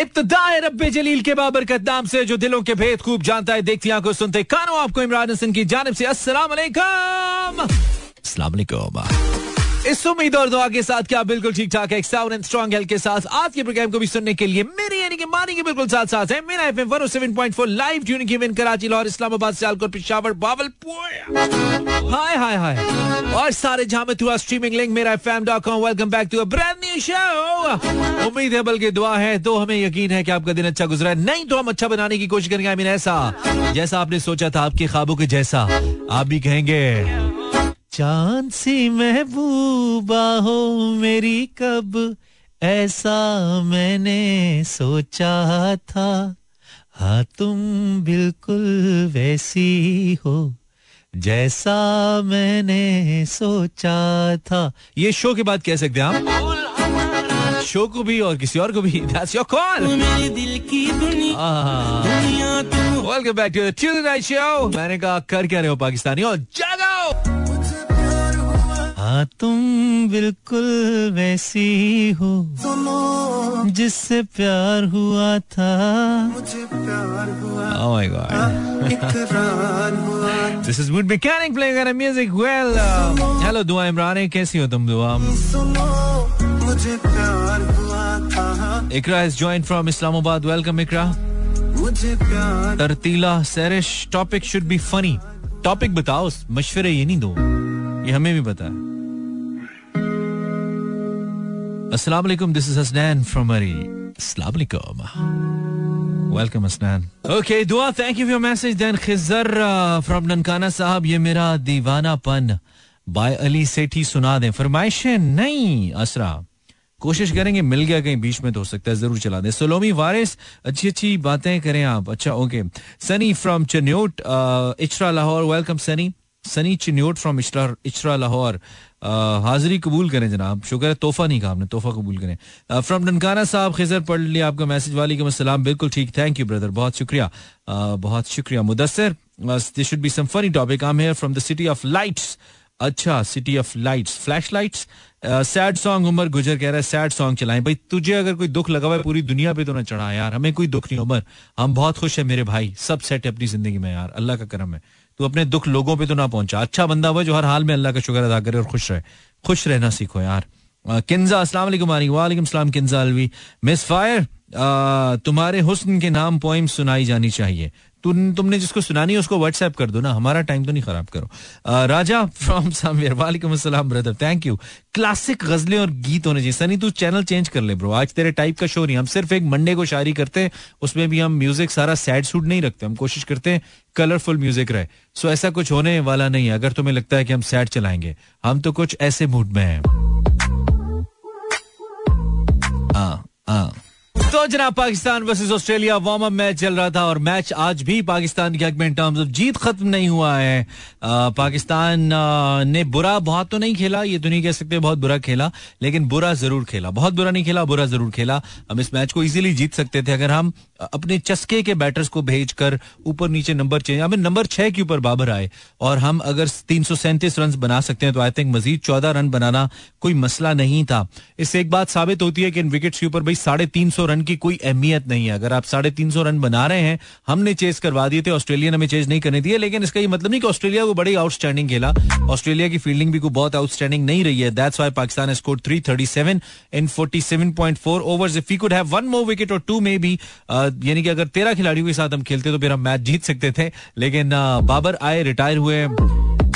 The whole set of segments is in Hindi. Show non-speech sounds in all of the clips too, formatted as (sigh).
इब्तदा रब्बे जलील के बाबरकत नाम से, जो दिलों के भेद खूब जानता है, देखती आँखों सुनते। कानों आपको इमरान हसन की जानब से। अस्सलाम वालेकुम इस उम्मीद और दुआ के साथ क्या बिल्कुल ठीक ठाक है साउंड एंड स्ट्रॉन्ग हेल्थ के साथ आज के प्रोग्राम को भी सुनने के लिए मेरी यानी कि मानी के बिल्कुल साथ साथ है। मेरा FM 107.4 live tuning in Karachi, Lahore, Islamabad, Sialkot, Peshawar Bahawalpur hi hi hi. और सारे जहाँ में हुआ स्ट्रीमिंग लिंक मेरा FM dot com welcome back to a brand new show उम्मीद है बल्कि दुआ है तो हमें यकीन है कि आपका दिन अच्छा गुजरा है। नहीं तो हम अच्छा बनाने की कोशिश करेंगे आई मीन ऐसा। जैसा आपने सोचा था, आपके ख्वाबों के जैसा। आप भी कहेंगे चाँद सी महबूबा हो मेरी कब ऐसा मैंने सोचा था। हाँ तुम बिल्कुल वैसी हो जैसा मैंने सोचा था। ये शो के बाद कह सकते हैं आप? शो को भी और किसी और को भी। दैट्स योर कॉल मेरे दिल की दुनिया तू। Welcome back to the Tuesday night show मैंने कहा कर क्या रहे हो पाकिस्तानी और जागो! हाँ तुम बिल्कुल वैसी हो जिससे प्यार हुआ था। मुझे प्यार हुआ। Oh my god. हुआ। This is Mood Mechanic playing a music. Well, uh, hello दुआ इमरान कैसी हो तुम दुआ सुनो। मुझे प्यार हुआ था। इकरा is joined from Islamabad. Welcome Iqra. मुझे प्यार तरतीला सैरिश topic should be funny topic बताओ मशवरे ये नहीं दो। ये हमें भी पता है। अस्सलाम वालेकुम this is Hasnain from Murree अस्सलाम वालेकुम वेलकम हसनैन ओके दुआ thank you for your message then Khizar from Nankana Sahib ये मेरा दीवानापन बाय अली सेठी सुना दें फरमाइशें नहीं असरा कोशिश करेंगे मिल गया कहीं बीच में तो हो सकता है ज़रूर चला दें सोलोमी वारिस अच्छी अच्छी बातें करें आप अच्छा okay Sunny from Chiniot Ichhra Lahore welcome Sunny Sunny Chiniot from Ichhra Lahore हाजिरी कबूल करें जनाब। शुक्र है, तोहफा नहीं कहा आपने, तोहफा कबूल करें। फ्रॉम ननकाना साहब, खिजर पढ़ लिया आपका मैसेज वालेकुम अस्सलाम बिल्कुल ठीक। थैंक यू ब्रदर बहुत शुक्रिया। बहुत शुक्रिया। Mudassar this should be some funny topic I am here from the city of lights अच्छा city of lights flash lights sad song Umar गुजर कह रहा है सैड सॉन्ग चलाएँ। भाई, तुझे अगर कोई दुख लगा हुआ है, पूरी दुनिया पे तो ना चढ़ा यार। हमें कोई दुख नहीं, उमर। हम बहुत खुश है, मेरे भाई। सब सेट है अपनी ज़िंदगी में यार। अल्लाह का करम है। तू अपने दुख लोगों पे तो ना पहुँचा। अच्छा बंदा हुआ जो हर हाल में अल्लाह का शुक्र अदा करे और खुश रहे। खुश रहना सीखो यार। किन्जा असला आनी वालेकुम सलाम, किन्जा अलवी। मिस फायर तुम्हारे हुस्न के नाम पोइम सुनाई जानी चाहिए। तुम तुमने जिसको सुनानी है उसको व्हाट्सएप कर दो ना हमारा टाइम तो नहीं खराब करो। अ, राजा फ्रॉम समवेयर (laughs) वालेकुम अस्सलाम ब्रदर थैंक यू क्लासिक गजलें और गीत होने चाहिए। सनी तू चैनल चेंज कर ले ब्रो आज तेरे टाइप का शो नहीं हम सिर्फ़ एक मंडे को शायरी करते हैं उसमें भी हम म्यूज़िक सारा सैड सूट नहीं रखते हम कोशिश करते हैं कलरफुल म्यूज़िक रहे। सो ऐसा कुछ होने वाला नहीं है अगर तुम्हें लगता है कि हम सैड चलाएँगे हम तो कुछ ऐसे मूड में हैं। हाँ हाँ। तो जनाब Pakistan versus Australia warm up match चल रहा था और मैच आज भी पाकिस्तान के हक में इन टर्म्स ऑफ़ जीत खत्म नहीं हुआ है। आ, पाकिस्तान आ, ने बुरा बहुत तो नहीं खेला ये तो नहीं कह सकते बहुत बुरा खेला लेकिन बुरा ज़रूर खेला। बहुत बुरा नहीं खेला बुरा ज़रूर खेला। हम इस मैच को इजीली जीत सकते थे। अगर हम अपने चस्के के बैटर्स को भेजकर ऊपर नीचे नंबर चेंज हमें नंबर छह के ऊपर बाबर आए और हम अगर तीन सौ सैंतीस रन बना सकते हैं तो आई थिंक मजीद चौदह रन बनाना कोई मसला नहीं था। इससे एक बात साबित होती है कि इन विकेट्स के ऊपर भाई साढ़े तीन सौ रन की कोई अहमियत नहीं है। अगर आप साढ़े तीन सौ रन बना रहे हैं हमने चेस करवा दिए थे ऑस्ट्रेलिया ने हमें चेस नहीं करने दिए लेकिन इसका ये मतलब नहीं कि ऑस्ट्रेलिया को बड़ी आउटस्टैंडिंग खेला। ऑस्ट्रेलिया की फील्डिंग भी कोई बहुत आउटस्टैंडिंग नहीं रही है। That's why Pakistan score three thirty seven in forty seven point four overs if you could have one more wicket और टू में भी यानी कि अगर तेरह खिलाड़ियों के साथ हम खेलते तो फिर हम मैच जीत सकते थे। लेकिन uh, बाबर आए रिटायर हुए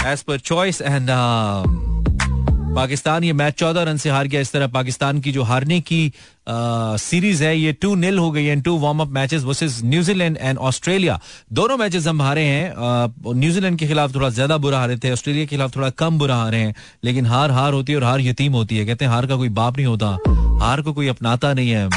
as per choice and Pakistan, ये मैच चौदह रन से हार गया। इस तरह पाकिस्तान की जो हारने की सीरीज़ है, ये टू निल हो गई है to warm up matches versus New Zealand and Australia. दोनों मैचेस हम हारे हैं। न्यूजीलैंड के खिलाफ थोड़ा ज़्यादा बुरा हारे थे, ऑस्ट्रेलिया के खिलाफ थोड़ा कम बुरा हारे हैं, लेकिन हार हार होती है और हार यतीम होती है। कहते हैं हार का कोई बाप नहीं होता, हार को कोई अपनाता नहीं है।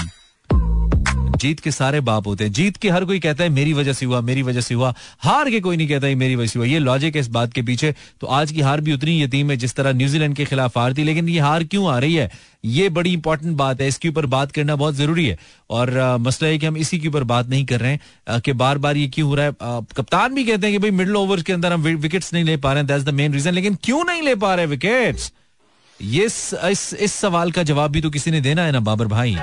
जीत के सारे बाप होते हैं। जीत के हर कोई कहता है मेरी वजह से हुआ मेरी वजह से हुआ। हार के कोई नहीं कहता है मेरी वजह से हुआ। ये लॉजिक है इस बात के पीछे। तो आज की हार भी उतनी यतीम है जिस तरह न्यूजीलैंड के खिलाफ हार थी। लेकिन ये हार क्यों आ रही है? ये बड़ी इंपॉर्टेंट बात है। इसके ऊपर बात करना बहुत ज़रूरी है। और आ, मसला है कि हम इसी के ऊपर बात नहीं कर रहे हैं कि बार बार ये क्यों हो रहा है। आ, कप्तान भी कहते हैं कि भाई मिडिल ओवर्स के अंदर हम विकेट्स नहीं ले पा रहे हैं। दैट्स द मेन रीजन लेकिन क्यों नहीं ले पा रहे विकेट्स ये इस इस सवाल का जवाब भी तो किसी ने देना है ना बाबर भाई।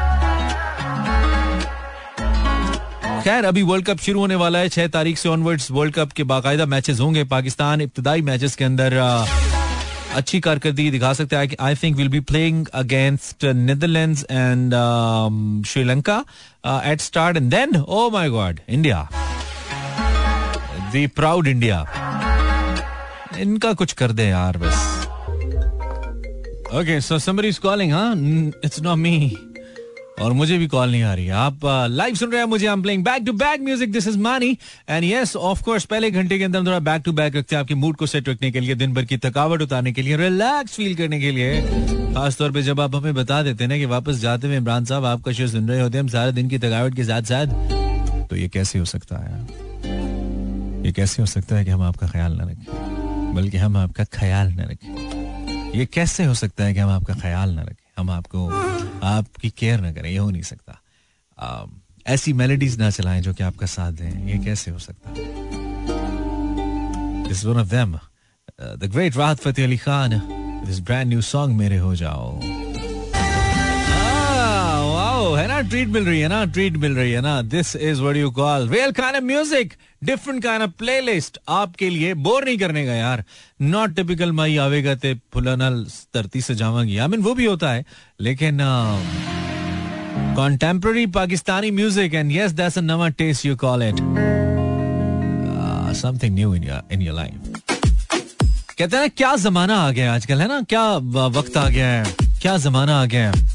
खैर, अभी वर्ल्ड कप शुरू होने वाला है। छह तारीख से ऑनवर्ड्स वर्ल्ड कप के बाकायदा मैचेस होंगे। पाकिस्तान इब्तदाई मैचेस के अंदर अच्छी कारकर्दगी दिखा सकता है। आई think will be playing against Netherlands and Sri Lanka at start and then oh my God India the proud India इनका कुछ कर दे यार बस। Okay so somebody is calling हाँ इट्स नॉट मी और मुझे भी कॉल नहीं आ रही आप लाइव सुन रहे हैं मुझे हम playing back to back music this is Mani and yes of course पहले घंटे के अंदर थोड़ा बैक टू बैक रखते हैं आपके मूड को सेट रखने के लिए, दिन भर की थकावट उतारने के लिए रिलैक्स फील करने के लिए। खासतौर पे जब आप हमें बता देते ना कि वापस जाते हुए इमरान साहब आपका शो सुन रहे होते हैं, हम सारे दिन की थकावट के साथ साथ तो ये कैसे हो सकता है? ये कैसे हो सकता है कि हम आपका ख्याल ना रखें, बल्कि हम आपका ख्याल ना रखें। ये कैसे हो सकता है कि हम आपका ख्याल ना रखें? हम आपको, आपकी केयर ना करें, ये हो नहीं सकता। ऐसी मेलेडीज ना चलाएँ जो कि आपका साथ दें। ये कैसे हो सकता? This one of them the great Rahat Fateh Ali Khan this brand new song मेरे हो जाओ। ट्रीट मिल रही है ना ट्रीट मिल रही है ना। This is what you call real kind of music different kind of playlist आपके लिए बोर नहीं करने का यार। नॉट टिपिकल माई आवेगा ते फुलानल धरती से जावांगी। आई मीन वो भी होता है। लेकिन contemporary Pakistani music and yes that's a नवा taste you call it something new in in your life कहते हैं क्या जमाना आ गया आजकल, है ना? क्या वक्त आ गया है? क्या जमाना आ गया है?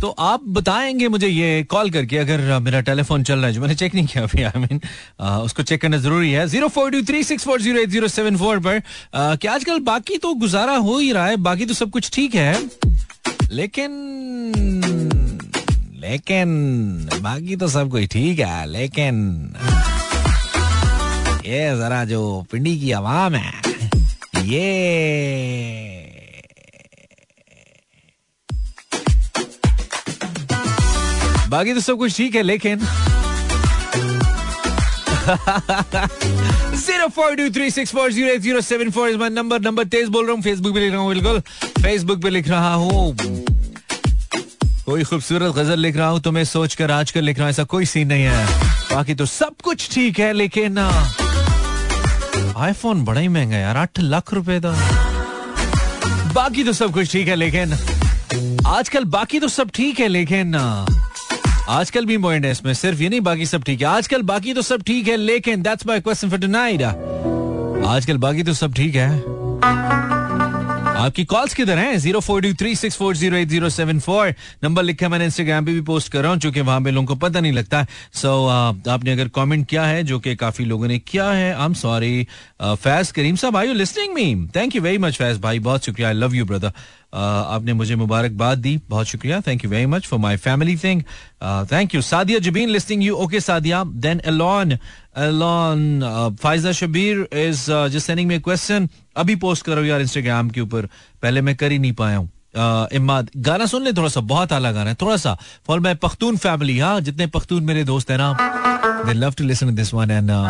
तो आप बताएँगे मुझे ये कॉल करके अगर मेरा टेलीफोन चल रहा है जो मैंने चेक नहीं किया अभी आई मीन उसको चेक करना ज़रूरी है। Zero four two three six four zero eight zero seven four पर क्या आजकल बाकी तो गुजारा हो ही रहा है, बाकी तो सब कुछ ठीक है। लेकिन लेकिन, बाकी तो सब कुछ ठीक है, लेकिन, ये जरा जो पिंडी की आवाम है, ये बाकी तो सब कुछ ठीक है, लेकिन zero four two three six four zero eight zero seven four is my number number तेज बोल रहा हूँ फेसबुक पे लिख रहा हूँ, बिल्कुल। फेसबुक पे लिख रहा हूँ। कोई खूबसूरत गज़ल लिख रहा हूँ तो मैं सोच कर लिख रहा हूँ, ऐसा कोई सीन नहीं है। बाकी तो सब कुछ ठीक है, लेकिन आईफोन बड़ा ही महँगा यार, आठ लाख रुपए का बाकी तो सब कुछ ठीक है, लेकिन, आजकल बाकी तो सब ठीक है, लेकिन आजकल भी पॉइंट है इसमें, सिर्फ़ ये नहीं, बाकी सब ठीक है। आजकल बाकी तो सब ठीक है, लेकिन that's my question for tonight आजकल बाकी तो सब ठीक है। आपकी कॉल्स किधर हैं? Zero four two three six four zero eight zero seven four number लिखा मैंने इंस्टाग्राम पे भी पोस्ट कर रहा हूँ चूँकि वहाँ पे लोगों को पता नहीं लगता। सो so, uh, आपने अगर कमेंट किया है जो कि काफ़ी लोगों ने किया है I am sorry Faiz Karim Sahab I you listening me thank you very much Faiz भाई बहुत शुक्रिया आई लव यू ब्रदर आपने मुझे मुबारकबाद दी बहुत शुक्रिया thank you very much for my family thing thank you Sadia Jabeen listening you okay Sadia. Then alone alone Faiza Shabbir is just sending me question अभी पोस्ट करो यार इंस्टाग्राम के ऊपर। पहले मैं कर ही नहीं पाया हूँ। इमाद गाना सुन ले थोड़ा सा बहुत आला गाना है थोड़ा सा। फॉर माई पख्तून फैमिली हाँ जितने पख्तून मेरे दोस्त हैं ना। Listen to this one and uh,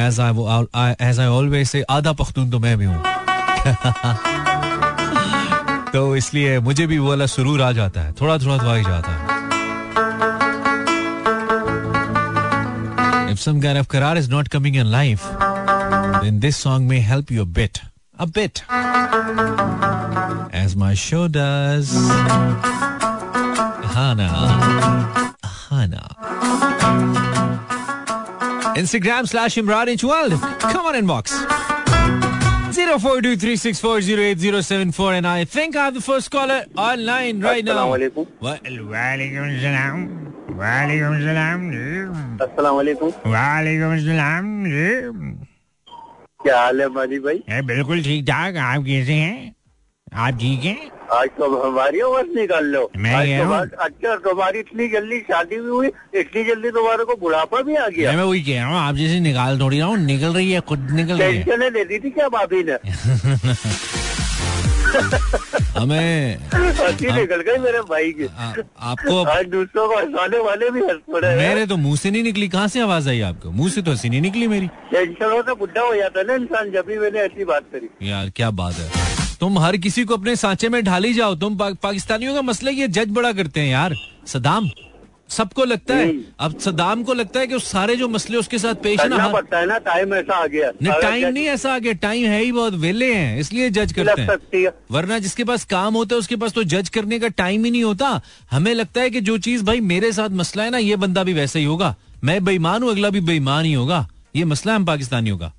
as I, I as I always say आधा पख्तून तो मैं भी हूँ। (laughs) तो इसलिए मुझे भी वो वाला सुरूर आ जाता है। थोड़ा थोड़ा तो आ ही जाता है। If some kind of karar is not coming in life, then this song may help you a bit. A bit. As my show does. Hana. Hana. Instagram slash Imran World. Come on, inbox. 0423640874 and I think I have the first caller online right now. Assalamualaikum. Walaikum salam. Walaikum salam. Assalamualaikum. Walaikum salam. क्या हाल है माली भाई ए, बिल्कुल ठीक ठाक आप कैसे हैं आप ठीक हैं आज तो हमारी आवाज़ निकाल लो। मैं आज तो हूँ। अच्छा तुम्हारी इतनी जल्दी शादी भी हुई इतनी जल्दी तुम्हारे को बुढ़ापा भी आ गया। मैं वही कह रहा हूँ आप जैसे निकाल थोड़ी रहा हूँ निकल रही है खुद निकल रही है। टेंशन दे दी थी क्या भाभी ने? (laughs) हमें हँसी निकल गई मेरे भाई की। आपको आज दूसरों को हंसाने वाले भी हंस पड़े। मेरे तो मुँह से नहीं निकली। कहाँ से आवाज़ आई आपको? मुँह से तो हँसी नहीं निकली मेरी। टेंशन हो तो बुढ़ा हो जाता है ना इंसान जब भी मैंने ऐसी बात करी। यार क्या बात है। तुम हर किसी को अपने सांचे में ढाली जाओ। तुम पा, पाकिस्तानियों का मसला ये जज बड़ा करते हैं यार। सदाम सबको लगता है हम्म। अब सदाम को लगता है कि उस सारे जो मसले उसके साथ पेश ना पड़ता है ना टाइम ऐसा आ गया। नहीं टाइम नहीं ऐसा आ गया टाइम है ही बहुत वेले हैं इसलिए जज करते हैं। वरना जिसके पास काम होता है उसके पास तो जज करने का टाइम ही नहीं होता। हमें लगता है कि जो चीज़ भाई मेरे साथ मसला है ना ये बंदा भी वैसा ही होगा। मैं बेईमान हूँ अगला भी बेईमान ही होगा। ये मसला है हम पाकिस्तानियों का।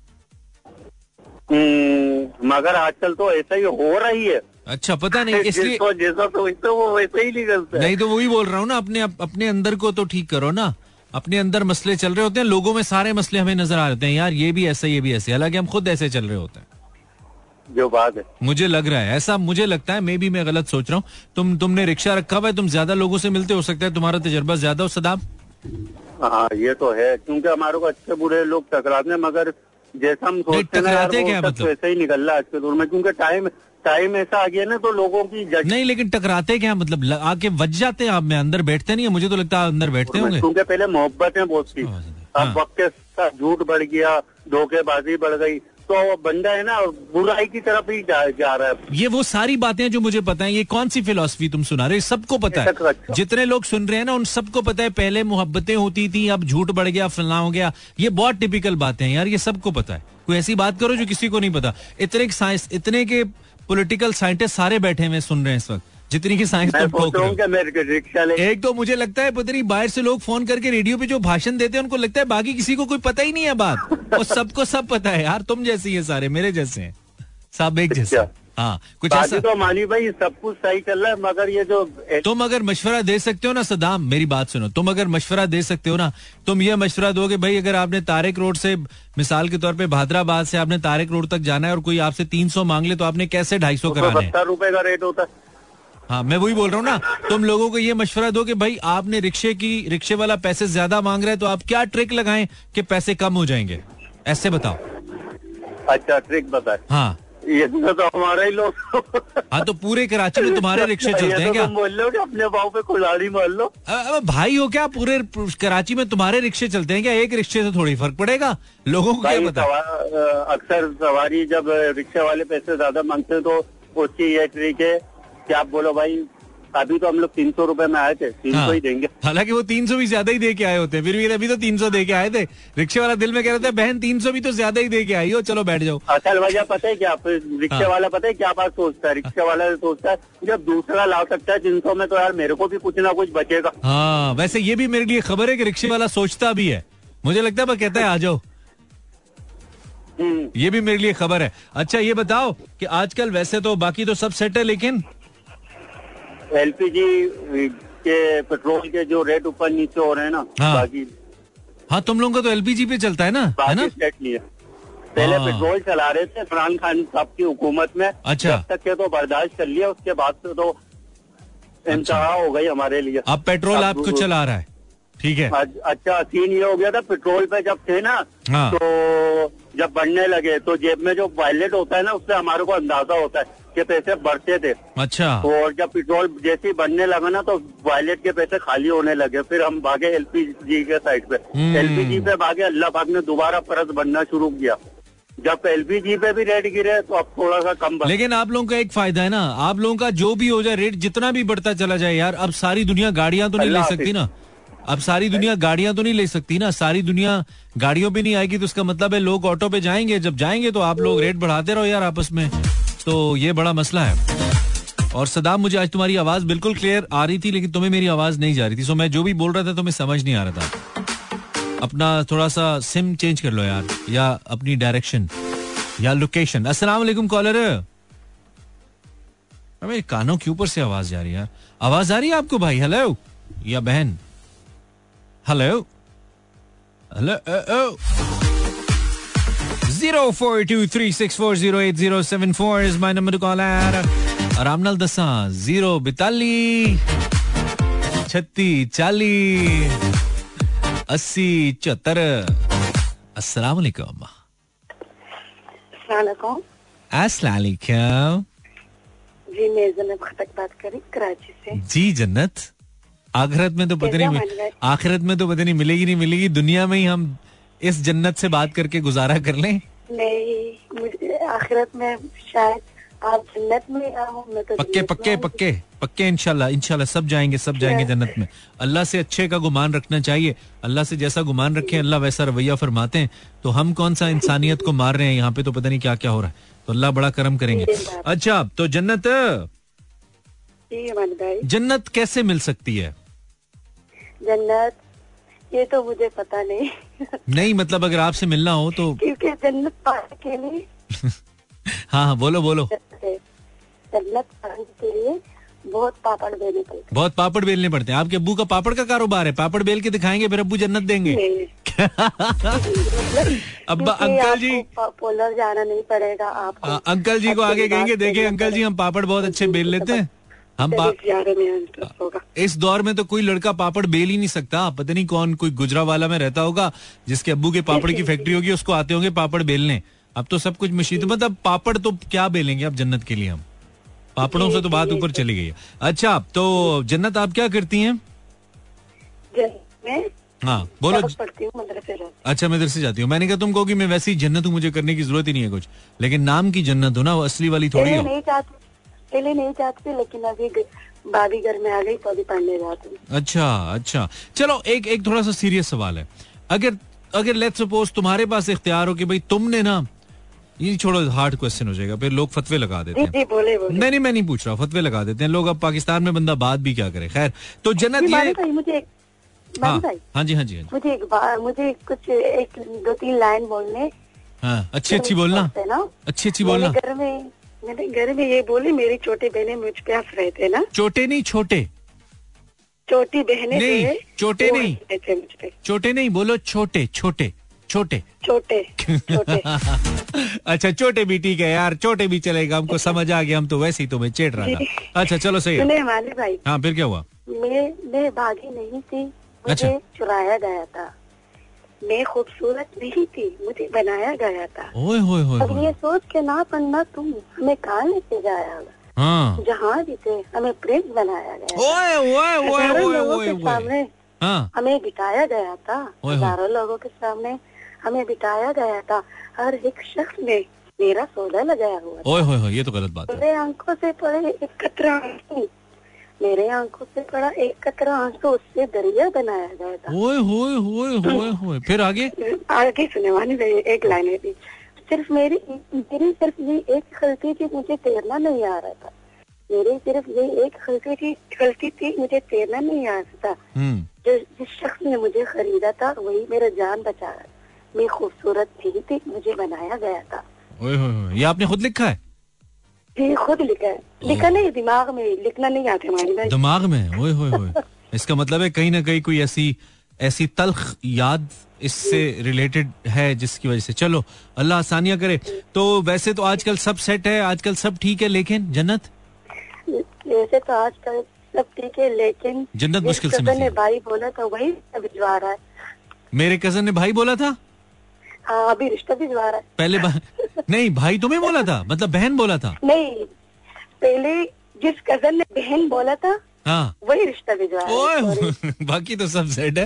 मगर आजकल तो ऐसा ही हो रही है। अच्छा पता नहीं (laughs) इसलिए जैसा सोचते हो वो वैसे ही निकलता है। नहीं तो वही बोल रहा हूँ ना अपने अपने अंदर को तो ठीक करो ना। अपने अंदर मसले चल रहे होते हैं लोगों में सारे मसले हमें नज़र आ रहे हैं यार ये भी ऐसा ये भी ऐसे। हालाँकि हम खुद ऐसे चल रहे होते हैं। जो बात है। मुझे लग रहा है ऐसा मुझे लगता है मे भी मैं गलत सोच रहा हूँ। तुम तुमने रिक्शा रखा हुआ है तुम ज़्यादा लोगों से मिलते हो सकता है तुम्हारा तजर्बा ज़्यादा हो सदाब। हाँ ये तो है क्योंकि हमारे को अच्छे बुरे लोग टकराते हैं मगर जैसा हम सोचते हैं टकराते वो क्या मतलब? वैसे ही निकल रहा है आज के दौर में क्योंकि टाइम टाइम ऐसा आ गया ना तो लोगों की जज नहीं लेकिन टकराते क्या मतलब? आके बच जाते हैं आप में अंदर बैठते नहीं है? मुझे तो लगता है अंदर बैठते होंगे। क्योंकि पहले मोहब्बत है बहुत सी हाँ। अब वक्त के साथ झूठ बढ़ गया धोखेबाजी बढ़ गई। तो बंदा है ना बुराई की तरफ़ ही जा, जा रहा है। ये वो सारी बातें जो मुझे पता है ये कौन सी फिलोसफी तुम सुना रहे हो? सबको पता है। अच्छा। जितने लोग सुन रहे हैं ना उन सबको पता है पहले मोहब्बतें होती थी अब झूठ बढ़ गया फलना हो गया। ये बहुत टिपिकल बातें हैं यार ये सबको पता है। कोई ऐसी बात करो जो किसी को नहीं पता। इतने साइंस इतने के पॉलिटिकल साइंटिस्ट सारे बैठे हुए सुन रहे हैं इस वक्त। जितनी की साइंस तुम ठोक एक तो मुझे लगता है पता नहीं बाहर से लोग फ़ोन करके रेडियो पे जो भाषण देते हैं उनको लगता है बाकी किसी को कोई पता ही नहीं है बात। और (laughs) सबको सब पता है यार तुम जैसे ही है सारे मेरे जैसे हैं। सब एक जैसे अच्छा। हाँ कुछ ऐसा तो मानी भाई सब कुछ सही चल रहा है मगर ये जो तुम अगर मशवरा दे सकते हो ना सदाम मेरी बात सुनो तुम अगर मशवरा दे सकते हो ना तुम ये मशवरा दो कि भाई अगर आपने तारिक रोड से मिसाल के तौर पे भादराबाद से आपने तारिक रोड तक जाना है और कोई आपसे तीन सौ मांग ले तो आपने कैसे ढाई सौ कराना हैं? रुपए का रेट होता है। हाँ मैं वही बोल रहा हूँ ना तुम लोगों को ये मशवरा दो कि भाई आपने रिक्शे की रिक्शे वाला पैसे ज़्यादा मांग रहा है तो आप क्या ट्रिक लगाएँ कि पैसे कम हो जाएँगे? ऐसे बताओ। अच्छा ट्रिक बताए। हाँ। ये तो हमारा ही लोग। हाँ तो पूरे कराची में तुम्हारे रिक्शे चलते हैं तो क्या? बोल कि अपने भाव पे कुल्हाड़ी मार लो। अब भाई हो क्या? पूरे कराची में तुम्हारे रिक्शे चलते हैं क्या? एक रिक्शे से थोड़ी फ़र्क पड़ेगा? लोगों को क्या पता? अक्सर सवारी जब रिक्शे वाले पैसे ज़्यादा मांगते हैं तो उसकी ये ट्रिक है कि आप बोलो भाई अभी तो हम लोग तीन सौ रुपये में आए थे तीन सौ हाँ। ही देंगे। हालाँकि वो तीन सौ भी ज़्यादा ही दे के आए होते हैं फिर भी अभी तो तीन सौ दे के आए थे। रिक्शे वाला दिल में कह रहे थे बहन तीन सौ भी तो ज़्यादा ही दे के आई हो चलो बैठ जाओ। असल वजह पता है क्या? रिक्शे हाँ। वाला पता है क्या बात सोचता है? रिक्शे वाला सोचता है जब दूसरा ला सकता है तीन सौ में तो यार मेरे को भी कुछ ना कुछ बचेगा। हाँ वैसे ये भी मेरे लिए खबर है की रिक्शे वाला सोचता भी है। मुझे लगता है कहता है आ जाओ। हम्म, ये भी मेरे लिए खबर है। अच्छा ये बताओ कि आजकल वैसे तो बाकी तो सब सेट है लेकिन एलपीजी के पेट्रोल के जो रेट ऊपर नीचे हो रहे हैं ना हाँ। बाकी हाँ तुम लोगों का तो एलपीजी पे चलता है ना है ना स्टेट है पहले हाँ। पेट्रोल चला रहे थे इमरान खान साहब की हुकूमत में अच्छा। तक के तो बर्दाश्त कर लिया उसके बाद से तो इंतहा हो गई हमारे लिए अब पेट्रोल आपको चला रहा है ठीक है अच्छा सीन ये हो गया था पेट्रोल पे जब थे ना हाँ। तो जब बढ़ने लगे तो जेब में जो वॉलेट होता है ना उससे हमारे को अंदाज़ा होता है कि पैसे बढ़ते थे। अच्छा। और जब पेट्रोल जैसे ही बढ़ने लगा ना तो वॉलेट के पैसे खाली होने लगे। फिर हम भागे एलपीजी के साइड पे। हम्म। एलपीजी पे भागे अल्लाह पाक ने दोबारा परस बनना शुरू किया। जब एलपीजी पे भी रेट गिरे तो अब थोड़ा सा कम बढ़ लेकिन आप लोगों का एक फ़ायदा है ना। आप लोगों का जो भी हो जाए रेट जितना भी बढ़ता चला जाए यार अब सारी दुनिया गाड़ियाँ तो नहीं ले सकती ना। अब सारी दुनिया गाड़ियाँ तो नहीं ले सकती ना। सारी दुनिया गाड़ियों पे नहीं आएगी तो उसका मतलब है लोग ऑटो पे जाएँगे। जब जाएँगे तो आप लोग रेट बढ़ाते रहो यार आपस में। तो ये बड़ा मसला है। और सदाम मुझे आज तुम्हारी आवाज़ बिल्कुल क्लियर आ रही थी, लेकिन तुम्हें मेरी आवाज़ नहीं जा रही थी। सो मैं जो भी बोल रहा था, तुम्हें समझ नहीं आ रहा था। अपना थोड़ा सा सिम चेंज कर लो यार, या अपनी डायरेक्शन या लोकेशन अस्सलाम वालेकुम कॉलर मेरे कानों के ऊपर से आवाज़ जा रही है आवाज़ आ रही है आपको भाई? हेलो या बहन? Hello hello zero four two three six four zero eight zero seven four is my number call आराम नाल दसा ज़ीरो बिताली छत्ती चाली अस्सी चौहत्तर अस्सलाम वालेकुम अस्सलाम जी मैं खटक बात करी कराची से। जी जन्नत। आखिरत में तो पता नहीं? आखिरत में तो पता नहीं मिलेगी नहीं मिलेगी। दुनिया में ही हम इस जन्नत से बात करके गुजारा कर लें? नहीं मुझे आखिरत में शायद आप जन्नत में तो पक्के पक्के। पक्के पक्के इंशाल्लाह इंशाल्लाह सब जाएँगे सब जाएँगे जन्नत में। अल्लाह से अच्छे का गुमान रखना चाहिए। अल्लाह से जैसा गुमान रखें अल्लाह वैसा रवैया फरमाते हैं। तो हम कौन सा इंसानियत को मार रहे हैं? यहाँ पे तो पता नहीं क्या क्या हो रहा है। तो अल्लाह बड़ा करम करेंगे। अच्छा तो जन्नत जन्नत कैसे मिल सकती है? जन्नत ये तो मुझे पता नहीं। नहीं मतलब अगर आपसे मिलना हो तो क्योंकि जन्नत पाने के लिए (laughs) हाँ हाँ बोलो बोलो। जन्नत पाने के लिए बहुत पापड़ बेलने पड़ते बहुत पापड़ बेलने पड़ते हैं। आपके अब्बू का पापड़ का कारोबार है। पापड़ बेल के दिखाएँगे फिर अब्बू जन्नत देंगे। (laughs) अब्बा अंकल जी पोलर जाना नहीं पड़ेगा आपको आ, अंकल जी को आगे कहेंगे देखिए अंकल जी हम पापड़ बहुत अच्छे बेल (laughs) लेते हैं। हम होगा। इस दौर में तो कोई लड़का पापड़ बेल ही नहीं सकता। पता नहीं कौन कोई गुजरा वाला में रहता होगा जिसके अब्बू के पापड़ की फैक्ट्री होगी उसको आते होंगे पापड़ बेलने। अब तो सब कुछ मशीन मतलब पापड़ तो क्या बेलेंगे अब जन्नत के लिए हम? पापड़ों से तो बात ऊपर चली गई है। अच्छा तो जन्नत आप क्या करती हैं? हाँ बोलो। अच्छा मैं इधर से जाती हूँ। मैंने कहा तुम कहोगी मैं वैसे ही जन्नत हूँ मुझे करने की ज़रूरत ही नहीं है कुछ। लेकिन नाम की जन्नत हो ना वो असली वाली थोड़ी हो। पहले नहीं चाहती थी, लेकिन अभी भाभी घर में आ गई तो अभी पढ़ने जाती हूँ। अच्छा अच्छा। चलो एक एक थोड़ा सा सीरियस सवाल है। अगर अगर लेट सपोज़ तुम्हारे पास इख्तियार हो कि भाई तुमने ना ये छोड़ो हार्ड क्वेश्चन हो जाएगा फिर लोग फतवे लगा देते हैं। जी बोले बोले। नहीं नहीं मैं नहीं पूछ रहा फतवे लगा देते हैं। लोग अब पाकिस्तान में बंदा बात भी क्या करे खैर। तो जन्नत ये मुझे हाँ भाई। हाँ जी हाँ जी हाँ जी। मुझे एक मुझे कुछ एक दो तीन लाइन बोलने। हाँ अच्छी अच्छी बोलना। अच्छी अच्छी बोलना। घर में मैंने घर में ये बोली मेरी छोटी बहने मुझ पे हंस रहे थे ना? छोटे नहीं छोटे। छोटी बहनें नहीं, छोटे नहीं। छोटे नहीं बोलो छोटे छोटे छोटे। छोटे (laughs) अच्छा छोटे भी ठीक है यार छोटे भी चलेगा हमको समझ आ गया हम तो वैसे ही तुम्हें चेट रहा था। अच्छा चलो सही है। हमारे भाई। हाँ फिर क्या हुआ? मैं मैं भागी नहीं थी अच्छा। मुझे चुराया गया था। मैं खूबसूरत नहीं थी मुझे बनाया गया था। ओए होए होए अब ये सोच के ना पढ़ना तुम हमें कहाँ लेके जाया हाँ। जहाँ भी थे हमें प्रिंस बनाया गया ओए ओए ओए ओए लोगों ओए के सामने हाँ। हमें बिताया गया था। हज़ारों लोगों के सामने हमें बिताया गया था। हर एक शख्स ने मेरा सौदा लगाया हुआ ओए होए होए ये तो गलत बात है। मेरे आँखों से पड़े एक कतरा मेरे आँखों से पड़ा एक कतरा आँसू उससे दरिया बनाया गया था। ओए होए होए होए होए। फिर आगे? आगे सुने वाली एक लाइन है। थी सिर्फ़ मेरी मेरी सिर्फ़ ये एक गलती थी मुझे तैरना नहीं आ रहा था। मेरी सिर्फ़ ये एक गलती थी गलती थी मुझे तैरना नहीं आ रहा था। हम्म। जो जिस शख्स ने मुझे खरीदा था वही मेरा जान बचाया मैं खूबसूरत थी थी मुझे बनाया गया था। ओए होए होए ये आपने खुद लिखा है? ये खुद लिखा है। लिखा नहीं दिमाग में लिखना नहीं आता हमारी भाई। दिमाग में? ओए होए होए इसका मतलब है कहीं ना कहीं कोई ऐसी ऐसी तल्ख याद इससे रिलेटेड है जिसकी वजह से। चलो अल्लाह आसानियाँ करे। तो वैसे तो आजकल सब सेट है आजकल सब ठीक है लेकिन जन्नत? वैसे तो आजकल सब ठीक है लेकिन जन्नत मुश्किल से ने भाई बोला था वही भिजवा रहा है। मेरे कज़न ने भाई बोला था? हाँ अभी रिश्ता भिजवा रहा है। पहले. नहीं भाई तुम्हें बोला था मतलब बहन बोला था। नहीं पहले जिस कज़न ने बहन बोला था हाँ। वही रिश्ता भिजवा. (laughs) बाकी तो सब सेट है।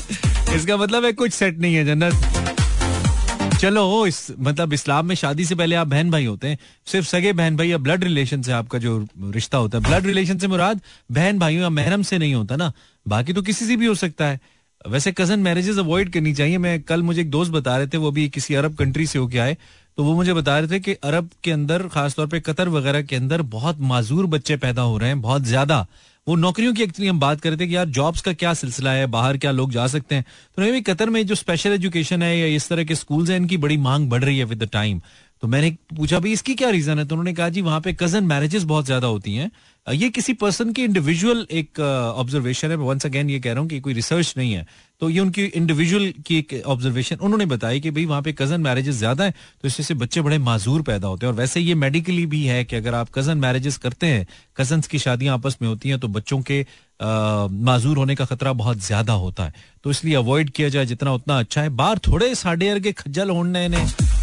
इसका मतलब है कुछ सेट नहीं है जन्नत। चलो इस मतलब इस्लाम में शादी से पहले आप बहन भाई होते हैं सिर्फ़ सगे बहन भाई या ब्लड रिलेशन से आपका जो रिश्ता होता है। ब्लड रिलेशन से मुराद बहन भाई या महरम से नहीं होता ना। बाकी तो किसी से भी हो सकता है। वैसे कज़न मैरिजेस अवॉइड करनी चाहिए। मैं कल मुझे एक दोस्त बता रहे थे, वो भी किसी अरब कंट्री से होके आए तो वो मुझे बता रहे थे कि अरब के अंदर, खासतौर पे कतर वगैरह के अंदर बहुत माजूर बच्चे पैदा हो रहे हैं, बहुत ज़्यादा। वो नौकरियों की एक्चुअली हम बात कर रहे थे कि यार जॉब्स का क्या सिलसिला है, बाहर क्या लोग जा सकते हैं। तो नहीं कतर में जो स्पेशल एजुकेशन है या इस तरह के स्कूल्स हैं, इनकी बड़ी मांग बढ़ रही है विद द टाइम तो मैंने पूछा, भाई, इसकी क्या रीजन है? तो उन्होंने कहा, जी, वहाँ पे कज़न मैरिजेस बहुत ज़्यादा होती हैं। ये किसी पर्सन की इंडिविजुअल एक ऑब्जर्वेशन है। वंस अगेन ये कह रहा हूँ कि कोई रिसर्च नहीं है। तो ये उनकी इंडिविजुअल की एक ऑब्जर्वेशन उन्होंने बताई कि, भाई, वहाँ पे कज़न मैरिजेस ज़्यादा है तो इससे से बच्चे बड़े माजूर पैदा होते हैं। और वैसे ये मेडिकली भी है कि अगर आप कज़न मैरिजेस करते हैं कजन्स की शादियाँ आपस में होती हैं तो बच्चों के माजूर होने का खतरा बहुत ज़्यादा होता है। तो इसलिए अवॉइड किया जाए जितना उतना अच्छा है। बाहर थोड़े साढ़े के खज्जल होने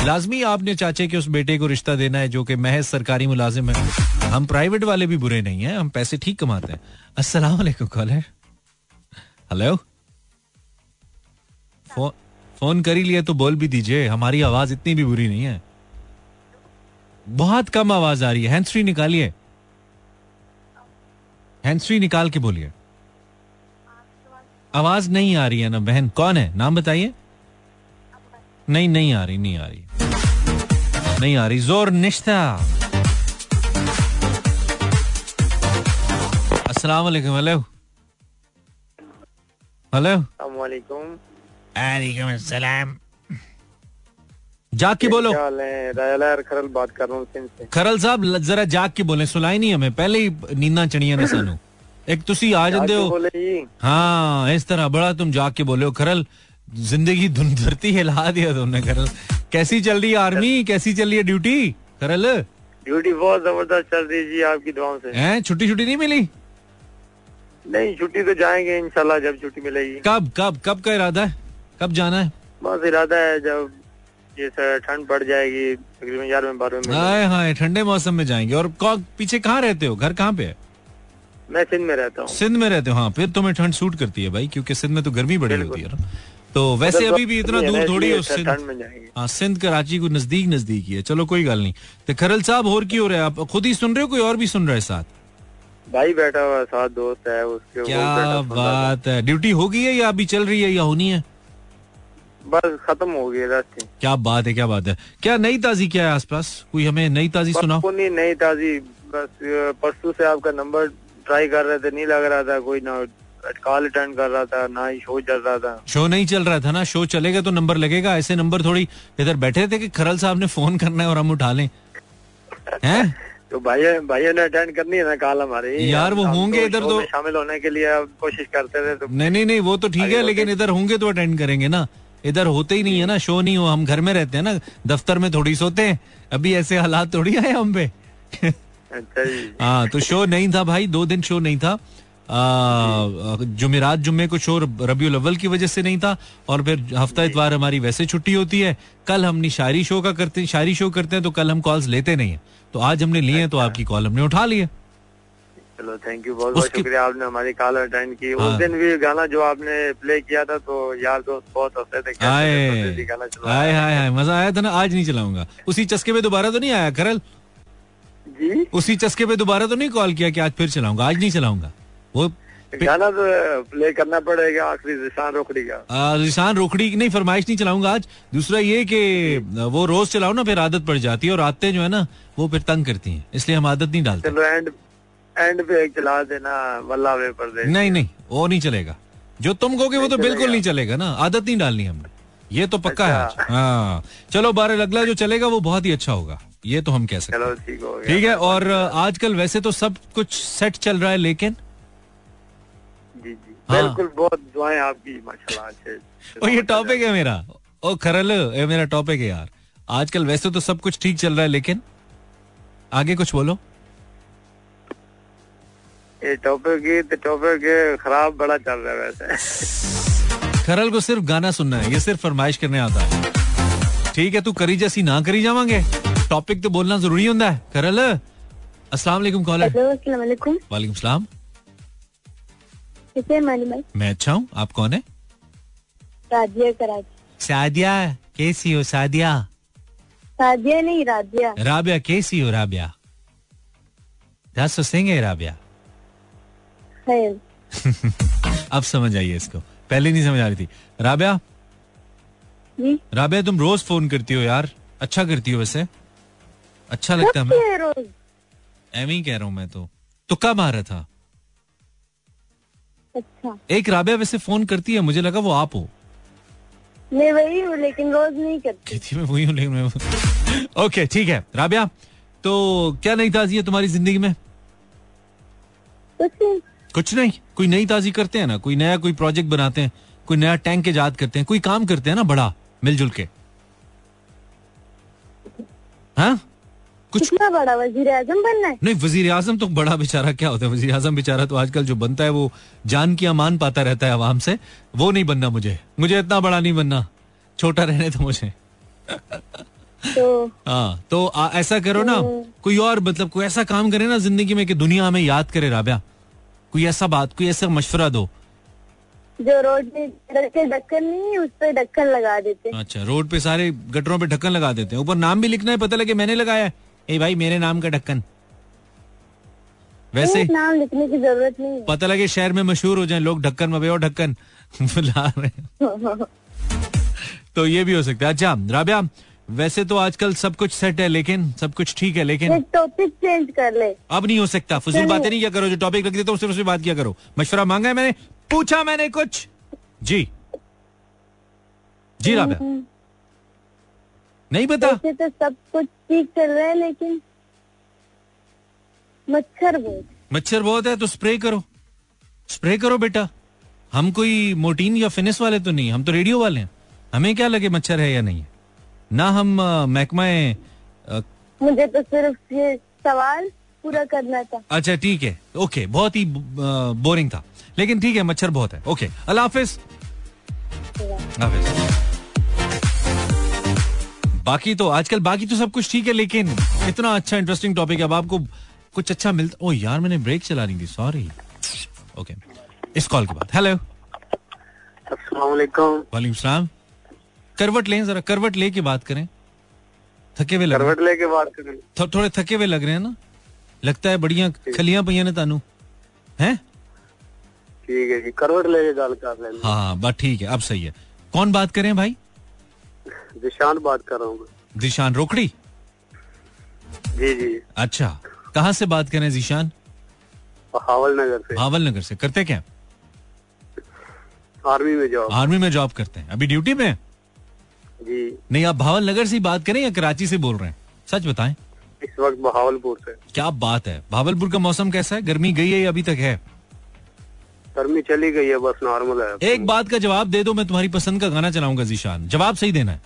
लाजमी आपने चाचे के उस बेटे को रिश्ता देना है जो कि महज सरकारी मुलाजिम है। हम प्राइवेट वाले भी बुरे नहीं हैं, हम पैसे ठीक कमाते हैं। अस्सलाम वालेकुम कॉलर हेलो फ़ोन फ़ोन कर ही लिया तो बोल भी दीजिए, हमारी आवाज़ इतनी भी बुरी नहीं है। बहुत कम आवाज़ आ रही है। हैंड फ्री निकालिए। हैंड फ्री निकाल के बोलिए। आवाज़ नहीं आ रही है ना, बहन। कौन है? नाम बताइए। नहीं नहीं आ रही, नहीं आ रही। नहीं आ रही। ज़ोर निश्ता। अस्सलाम वालेकुम हेलो। हेलो। वालेकुम वालेकुम अस्सलाम। जाग के बोलो खरल बात कर रहा हूँ खरल साहब जरा जाग के बोले सुनाई नहीं हमें। पहले ही नींदा चढ़िया ने (coughs) सानू। एक तुसी आ ਜਾਂਦੇ हो। हाँ इस तरह बड़ा तुम जाग के बोले हो। खरल ज़िंदगी धुन धरती हिला दिया तुमने करल कैसी चल रही है आर्मी? कैसी चल रही है ड्यूटी? खरल? ड्यूटी बहुत ज़बरदस्त चल रही है जी आपकी दुआओं से। हैं? छुट्टी छुट्टी नहीं मिली? नहीं छुट्टी तो जाएँगे इंशाल्लाह जब छुट्टी मिलेगी। कब कब कब का इरादा है? कब जाना है? बस इरादा है जब ये ठंड बढ़ जाएगी तकरीबन ग्यारहवें बारहवें में हाय हाय ठंडे मौसम में जाएँगे। और पीछे कहाँ रहते हो? घर कहाँ पे है? मैं सिंध में रहता हूँ। सिंध में रहते हो हाँ। फिर तुम्हें ठंड सूट करती है भाई क्योंकि सिंध में तो गर्मी बड़ी। होती है ना। तो वैसे मतलब अभी भी इतना दूर थोड़ी हो सिंध। में जाएँगे हाँ। सिंध कराची को नज़दीक नज़दीक ही है। चलो कोई गल नहीं। तो खरल साहब और की हो रहा है? आप खुद ही सुन रहे हो कोई और भी सुन रहा है साथ? भाई बैठा हुआ साथ दोस्त है उसके क्या सुन। बात है? ड्यूटी हो गई है या अभी चल रही है या होनी है? बस खत्म हो गई रास्ते क्या बात है क्या बात है। क्या नई ताजी क्या है आसपास? कोई हमें नई ताजी नहीं नहीं ताजी। बस परसों से आपका नंबर ट्राई कर रहे थे नहीं लग रहा था कोई ना। कॉल अटेंड कर रहा था ना ही शो चल रहा था। शो नहीं चल रहा था ना शो चलेगा तो नंबर लगेगा। ऐसे नंबर थोड़ी इधर बैठे थे कि खरल साहब ने फ़ोन करना है और हम उठा लें। हैं? तो भाइयों भाइयों ने अटेंड करनी है ना कॉल हमारी? यार, वो होंगे इधर शो तो- शामिल होने के लिए कोशिश करते थे तो नहीं नहीं नहीं वो तो ठीक है लेकिन इधर होंगे तो अटेंड करेंगे ना। इधर होते ही नहीं है ना शो नहीं हो हम घर में रहते हैं ना दफ्तर में थोड़ी सोते हैं। अभी ऐसे हालात थोड़ी आए हम पे। अच्छा हाँ तो शो नहीं था भाई दो दिन शो नहीं था। जुमेरात जुम्मे को शो रबी अव्वल की वजह से नहीं था और फिर हफ़्ता इतवार हमारी वैसे छुट्टी होती है। कल हमने शायरी शो का करते शायरी शो करते हैं तो कल हम कॉल्स लेते नहीं है। तो आज हमने लिए हैं तो आपकी कॉल हमने उठा लिए चलो थैंक यू बहुत बहुत शुक्रिया आपने हमारी कॉल अटेंड की। हाँ। उस दिन भी गाना जो आपने प्ले किया था तो यार दोस्त बहुत हँसते थे आए। हाय हाय मज़ा आया था ना आज नहीं चलाऊँगा। उसी चस्के पे दोबारा तो नहीं आया करल जी? उसी चस्के पे दोबारा तो नहीं कॉल किया कि आज फिर चलाऊँगा आज नहीं चलाऊँगा? वो गाना तो प्ले करना पड़ेगा आखिरी निशान रोकड़ी का आ, निशान रोकड़ी की नहीं फरमाइश नहीं चलाऊँगा आज। दूसरा ये कि वो रोज चलाओ ना फिर आदत पड़ जाती है और आदतें जो है ना वो फिर तंग करती हैं इसलिए हम आदत नहीं डालते। चलो एंड एंड पे एक चला देना वल्ला वे परदेसी नहीं नहीं वो नहीं चलेगा। जो तुम कहोगे वो तो बिल्कुल नहीं चलेगा ना आदत नहीं डालनी हमने। ये तो पक्का है अच्छा। हाँ। चलो बारह अगला जो चलेगा वो बहुत ही अच्छा होगा। ये तो हम कह सकते हैं। ठीक हो और आजकल वैसे तो सब कुछ सेट चल रहा है लेकिन हाँ। बिल्कुल बहुत दुआएँ आपकी माशाल्लाह ओ ये टॉपिक है मेरा। ओ खरल ये मेरा टॉपिक है यार। आजकल वैसे तो सब कुछ ठीक चल रहा है लेकिन आगे कुछ बोलो। ये टॉपिक ही तो टॉपिक खराब बड़ा चल रहा है वैसे। खरल को सिर्फ़ गाना सुनना है ये सिर्फ़ फरमाइश करने आता है। ठीक है तू करी जैसी ना करी जावांगे। टॉपिक तो बोलना ज़रूरी होता है। खरल अस्सलाम वालेकुम कॉलर वालेकुम। वालेकुम सलाम। कैसे हैं भाई मैं अच्छा हूँ। आप कौन है? राजिया कराची। सादिया कैसी हो सादिया? साजिया नहीं राजिया राबिया कैसी हो राबिया? दस तो सिंह राबिया। (laughs) अब समझ आइए इसको। पहले नहीं समझ आ रही थी। राबिया? राबिया तुम रोज फ़ोन करती हो यार। अच्छा करती हो वैसे। अच्छा लगता है कब हमें। एम ही कह रहा हूँ मैं तो। तुक्का रहा था? अच्छा। एक राबिया वैसे फ़ोन करती है मुझे लगा वो आप हो। मैं वही हूँ लेकिन रोज नहीं करती। कहती मैं वही हूँ लेकिन मैं ओके ठीक है। राबिया तो क्या नई ताजी है तुम्हारी ज़िंदगी में? कुछ नहीं। कुछ नहीं? कोई नई ताजी करते हैं ना? कोई नया कोई प्रोजेक्ट बनाते हैं कोई नया टैंक ईजाद करते हैं कोई काम करते हैं ना बड़ा मिलजुल के? हाँ? कुछ कितना बड़ा वज़ीर आज़म बनना है? नहीं वज़ीर आज़म तो बड़ा बेचारा क्या होता है? वज़ीर आज़म बेचारा तो आजकल जो बनता है वो जान की अमान पाता रहता है आवाम से। वो नहीं बनना मुझे। मुझे इतना बड़ा नहीं बनना। छोटा रहने तो मुझे। तो हाँ तो आ, ऐसा करो ना कोई और मतलब कोई ऐसा काम करे ना ज़िंदगी में कि दुनिया हमें याद करे राबिया। कोई ऐसा बात कोई ऐसा मशवरा दो। जो रोड के ढक्कन नहीं उस पर ढक्कन लगा देते अच्छा रोड पे सारे गटरों पे ढक्कन लगा देते हैं। ऊपर नाम भी लिखना है पता लगे मैंने लगाया है। ए भाई मेरे नाम का ढक्कन। वैसे नाम लिखने की ज़रूरत नहीं पता लगे शहर में मशहूर हो जाए लोग ढक्कन मबे और ढक्कन (laughs) बुला रहे (laughs) तो ये भी हो सकता है। अच्छा राबिया वैसे तो आजकल सब कुछ सेट है लेकिन सब कुछ ठीक है लेकिन टॉपिक चेंज कर ले। अब नहीं हो सकता। फजूल बातें नहीं क्या करो जो टॉपिक रख देता हूँ सिर्फ़ बात किया करो। मशवरा मांगा है मैंने पूछा मैंने कुछ। जी। जी राबिया। नहीं बता वैसे तो सब कुछ ठीक चल रहा है लेकिन मच्छर बहुत मच्छर बहुत है तो स्प्रे करो। स्प्रे करो बेटा। हम कोई मोटीन या फिनिश वाले तो नहीं हम तो रेडियो वाले हैं। हमें क्या लगे मच्छर है या नहीं है? ना हम महकमा मुझे तो सिर्फ़ ये सवाल पूरा करना था। अच्छा ठीक है। ओके बहुत ही बोरिंग था। लेकिन ठीक है मच्छर बहुत है। ओके अल्लाह हाफिज। हाफिज। बाकी तो आजकल बाकी तो सब कुछ ठीक है लेकिन इतना अच्छा इंटरेस्टिंग टॉपिक है। अब आपको कुछ अच्छा मिलता ओ यार मैंने ब्रेक चलानी थी सॉरी ओके इस कॉल के बाद। हेलो वालेकुम सलाम। करवट लें जरा करवट ले के बात करें। थके हुए लग करवट लेके बात करें। थो, थोड़े थके हुए लग रहे हैं ना? लगता है बढ़िया खलियाँ पईयां ने तानू। हैं? ठीक है जी करवट लेके गल कर हाँ बात ठीक है अब सही है। कौन बात करें भाई? दिशान बात कर रहा हूँ। दिशान रोकड़ी? जी जी। अच्छा। कहाँ से बात करें जीशान बहावल नगर से। भावल नगर से। करते क्या? आर्मी में जॉब। आर्मी में जॉब करते हैं। अभी ड्यूटी में जी। नहीं आप भावल नगर से ही बात करें या कराची से बोल रहे हैं? सच बताएँ। इस वक्त बहावलपुर से। क्या बात है। भावलपुर का मौसम कैसा है? गर्मी गई है या अभी तक है? गर्मी चली गई है बस नॉर्मल है। एक बात का जवाब दे दो मैं तुम्हारी पसंद का गाना चलाऊँगा जीशान जवाब सही देना है।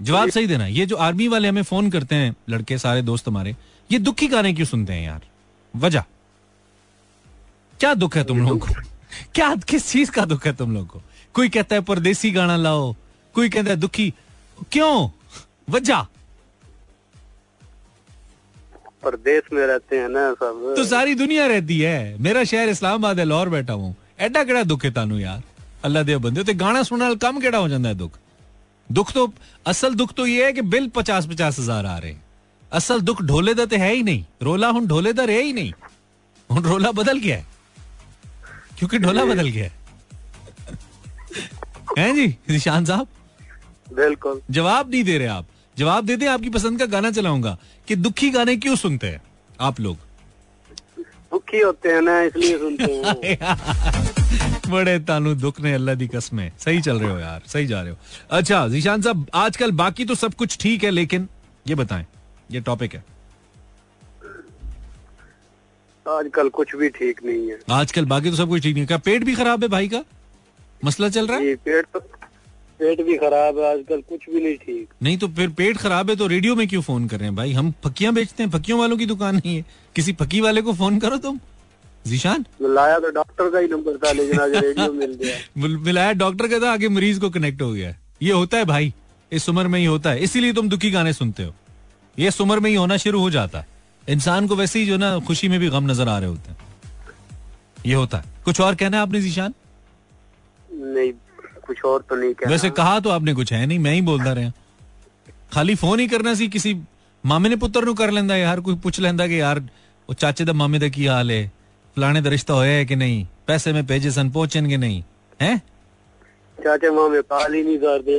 जवाब सही देना है ये जो आर्मी वाले हमें फोन करते हैं लड़के सारे दोस्त हमारे ये दुखी गाने क्यों सुनते हैं यार वजह क्या दुख है तुम लोगों को क्या किस चीज का दुख है तुम लोगों को कोई कहता है परदेसी गाना लाओ कोई कहता है दुखी क्यों वजह परदेश में रहते हैं ना सब तो सारी दुनिया रहती है मेरा शहर इस्लामाबाद है लाहौर बैठा हूं एडा केड़ा दुख है तानू यार अल्लाह दे बंदे ते गाना सुनने नाल कम केड़ा हो ਜਾਂਦਾ ਹੈ ਦੁੱਖ दुख तो असल दुख तो ये है कि बिल पचास पचास हज़ार आ रहे हैं। असल दुख ढोले दर है ही नहीं। रोला हूँ ढोले दर है ही नहीं। हूँ रोला बदल गया है। क्योंकि ढोला बदल गया है। हैं जी निशान साहब? बिल्कुल। जवाब नहीं दे रहे आप। जवाब देते हैं आपकी पसंद का गाना चलाऊँगा कि दुखी गाने क्यों सुनते हैं आप लोग? दुखी होते हैं ना इसलिए सुनते हैं (laughs) बड़े तानू दुख ने अल्लाह दी कसमें। सही चल रहे हो यार सही जा रहे हो। अच्छा जीशान साहब आजकल बाकी तो सब कुछ ठीक है लेकिन ये बताएँ ये टॉपिक है। आजकल कुछ भी ठीक नहीं है। आजकल बाकी तो सब कुछ ठीक नहीं है। क्या पेट भी खराब है भाई का? मसला चल रहा है? पेट तो पेट भी खराब है आजकल कुछ भी नहीं ठीक। नहीं तो फिर पेट खराब है तो रेडियो में क्यों फ़ोन कर रहे हैं भाई? हम फकियाँ बेचते हैं फकियों वालों की दुकान नहीं है। किसी फकी वाले को फ़ोन करो तुम। जीशान? मिलाया तो डॉक्टर का ही नंबर था लेकिन आज रेडियो मिल गया। (laughs) मिलाया डॉक्टर का था आगे मरीज़ को कनेक्ट हो गया। ये होता है भाई इस उम्र में ही होता है। इसीलिए तुम दुखी गाने सुनते हो। ये उम्र में ही होना शुरू हो जाता। है इंसान को वैसे ही जो ना खुशी में भी गम नज़र आ रहे होते हैं। ये होता है। कुछ और कहना है आपने जीशान? नहीं कुछ और तो नहीं कहना। वैसे कहा तो आपने कुछ है नहीं मैं ही बोलता रहा खाली फ़ोन ही करना सी किसी मामे ने पुत्र ਨੂੰ ਕਰ ਲੈਂਦਾ ਯਾਰ ਕੋਈ ਪੁੱਛ ਲੈਂਦਾ ਕਿ ਯਾਰ ਉਹ ਚਾਚੇ ਦਾ ਮਾਮੇ ਦਾ ਕੀ ਹਾਲ ਹੈ फलाने का रिश्ता होया है कि नहीं? पैसे में भेजे सन पहुँचे कि नहीं है? काल ही नहीं कर दे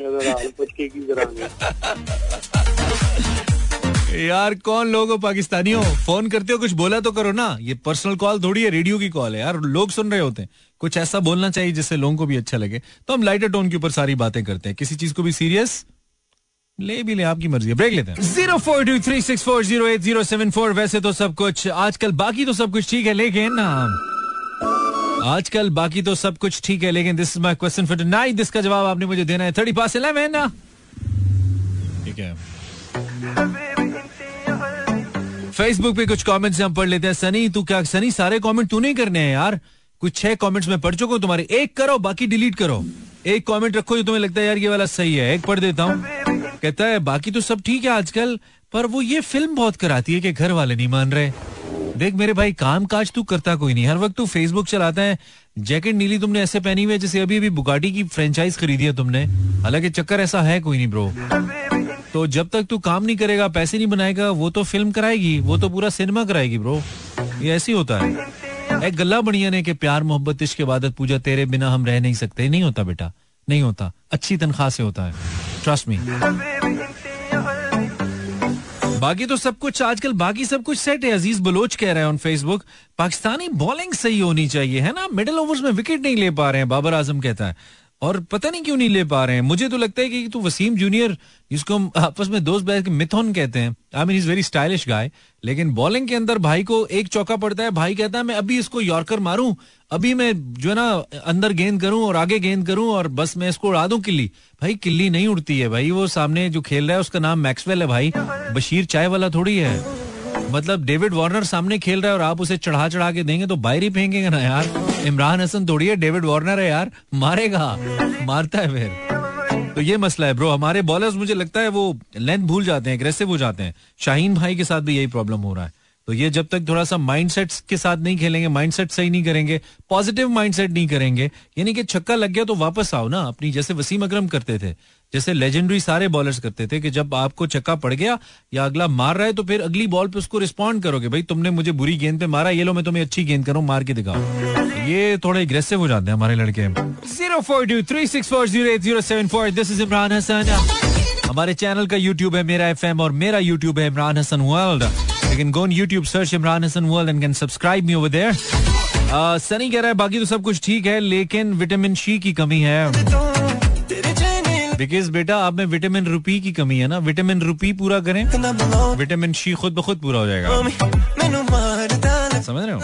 यार कौन लोग हो पाकिस्तानी हो फ़ोन करते हो कुछ बोला तो करो ना। ये पर्सनल कॉल थोड़ी है रेडियो की कॉल है। यार लोग सुन रहे होते हैं। कुछ ऐसा बोलना चाहिए जिससे लोगों को भी अच्छा लगे। तो हम लाइटर टोन के ऊपर सारी बातें करते हैं। किसी चीज़ को भी सीरियस ले भी ले, आपकी मर्ज़ी है। ब्रेक लेते हैं। Zero four two three six four zero eight zero seven four वैसे तो सब कुछ, आजकल बाकी तो सब कुछ ठीक है, लेकिन आजकल बाकी तो सब कुछ ठीक है, लेकिन this is my question for night जिसका जवाब आपने मुझे देना है थर्टी पास इलेवन ठीक है। फेसबुक पे कुछ कमेंट्स हम पढ़ लेते हैं। सनी, तू क्या, सनी, सारे कमेंट तू नहीं करने हैं यार। कुछ छह कमेंट्स में पढ़ चुका हूँ तुम्हारे। एक करो, बाकी डिलीट करो। एक कमेंट रखो जो तुम्हें लगता है यार ये वाला सही है। एक पढ़ देता हूँ। कहता है, बाकी तो सब ठीक है आजकल, पर वो ये फ़िल्म बहुत कराती है कि घर वाले नहीं मान रहे। देख मेरे भाई काम काज तू करता कोई नहीं। हर वक्त तू फेसबुक चलाता है। जैकेट नीली तुमने ऐसे पहनी हुई है, जैसे अभी अभी बुगाटी की फ्रेंचाइज खरीदी है तुमने। हालाँकि चक्कर ऐसा है कोई नहीं ब्रो तो जब तक तू काम नहीं करेगा, पैसे नहीं बनाएगा, वो तो फ़िल्म कराएगी, वो तो पूरा सिनेमा कराएगी ब्रो ये ऐसी होता है। एक गल्ला बढ़िया ने कि प्यार, मोहब्बत, इश्क, इबादत, पूजा तेरे बिना हम रह नहीं सकते। नहीं होता बेटा। नहीं होता। अच्छी तनख्वाह से होता है। ट्रस्ट मी बाकी तो सब कुछ, आजकल बाकी सब कुछ सेट है। अज़ीज़ बलोच कह रहे हैं ऑन फेसबुक पाकिस्तानी बॉलिंग सही होनी चाहिए, है ना? मिडिल ओवर्स में विकेट नहीं ले पा रहे हैं, बाबर आज़म कहता है। और पता नहीं क्यों नहीं ले पा रहे हैं। मुझे तो लगता है कि तू वसीम जूनियर जिसको हम आपस में दोस्त बैठ के मिथुन कहते हैं। I mean is very stylish guy लेकिन बॉलिंग के अंदर भाई को एक चौका पड़ता है। भाई कहता है, मैं अभी इसको यॉर्कर मारूं अभी मैं जो है ना, अंदर गेंद करूँ और आगे गेंद करूँ और बस मैं इसको उड़ा दूँ किल्ली भाई किल्ली नहीं उड़ती है भाई। वो सामने जो खेल रहा है, उसका नाम मैक्सवेल है भाई। बशीर चाय वाला थोड़ी है। मतलब डेविड वार्नर सामने खेल रहा है और आप उसे चढ़ा चढ़ा के देंगे तो बाहर ही फेंकेंगे ना यार। इमरान हसन थोड़ी है, डेविड वार्नर है यार। मारेगा। मारता है फिर। तो ये मसला है ब्रो। हमारे बॉलर्स मुझे लगता है वो लेंथ भूल जाते हैं एग्रेसिव हो जाते हैं। शाहीन भाई के साथ भी यही प्रॉब्लम हो रहा है। तो ये जब तक थोड़ा सा माइंडसेट के साथ नहीं खेलेंगे माइंडसेट सही नहीं करेंगे पॉजिटिव माइंडसेट नहीं करेंगे, यानी कि छक्का लग गया तो वापस आओ ना अपनी, जैसे वसीम अकरम करते थे, जैसे लेजेंडरी सारे बॉलर्स करते थे कि जब आपको छक्का पड़ गया या अगला मार रहा है तो फिर अगली बॉल पे उसको रिस्पॉन्ड करोगे, भाई तुमने मुझे बुरी गेंद पे मारा, ये लो मैं तुम्हें अच्छी गेंद करूँ, मार के दिखाओ। ये थोड़े एग्रेसिव हो जाते हैं हमारे लड़के। सेवन फोर इमरान हसन हमारे चैनल का यूट्यूब है, मेरा एफएम और मेरा यूट्यूब है, इमरान हसन वर्ल्ड लेकिन go YouTube search Imran Hasan world and can subscribe me over there Sunny कह रहा है, बाकी तो सब कुछ ठीक है, लेकिन विटामिन सी की कमी है. बिकॉज़ बेटा, आप में विटामिन रुपी की कमी है ना? विटामिन रुपी पूरा करें विटामिन सी खुद ब खुद पूरा हो जाएगा। समझ रहे हो?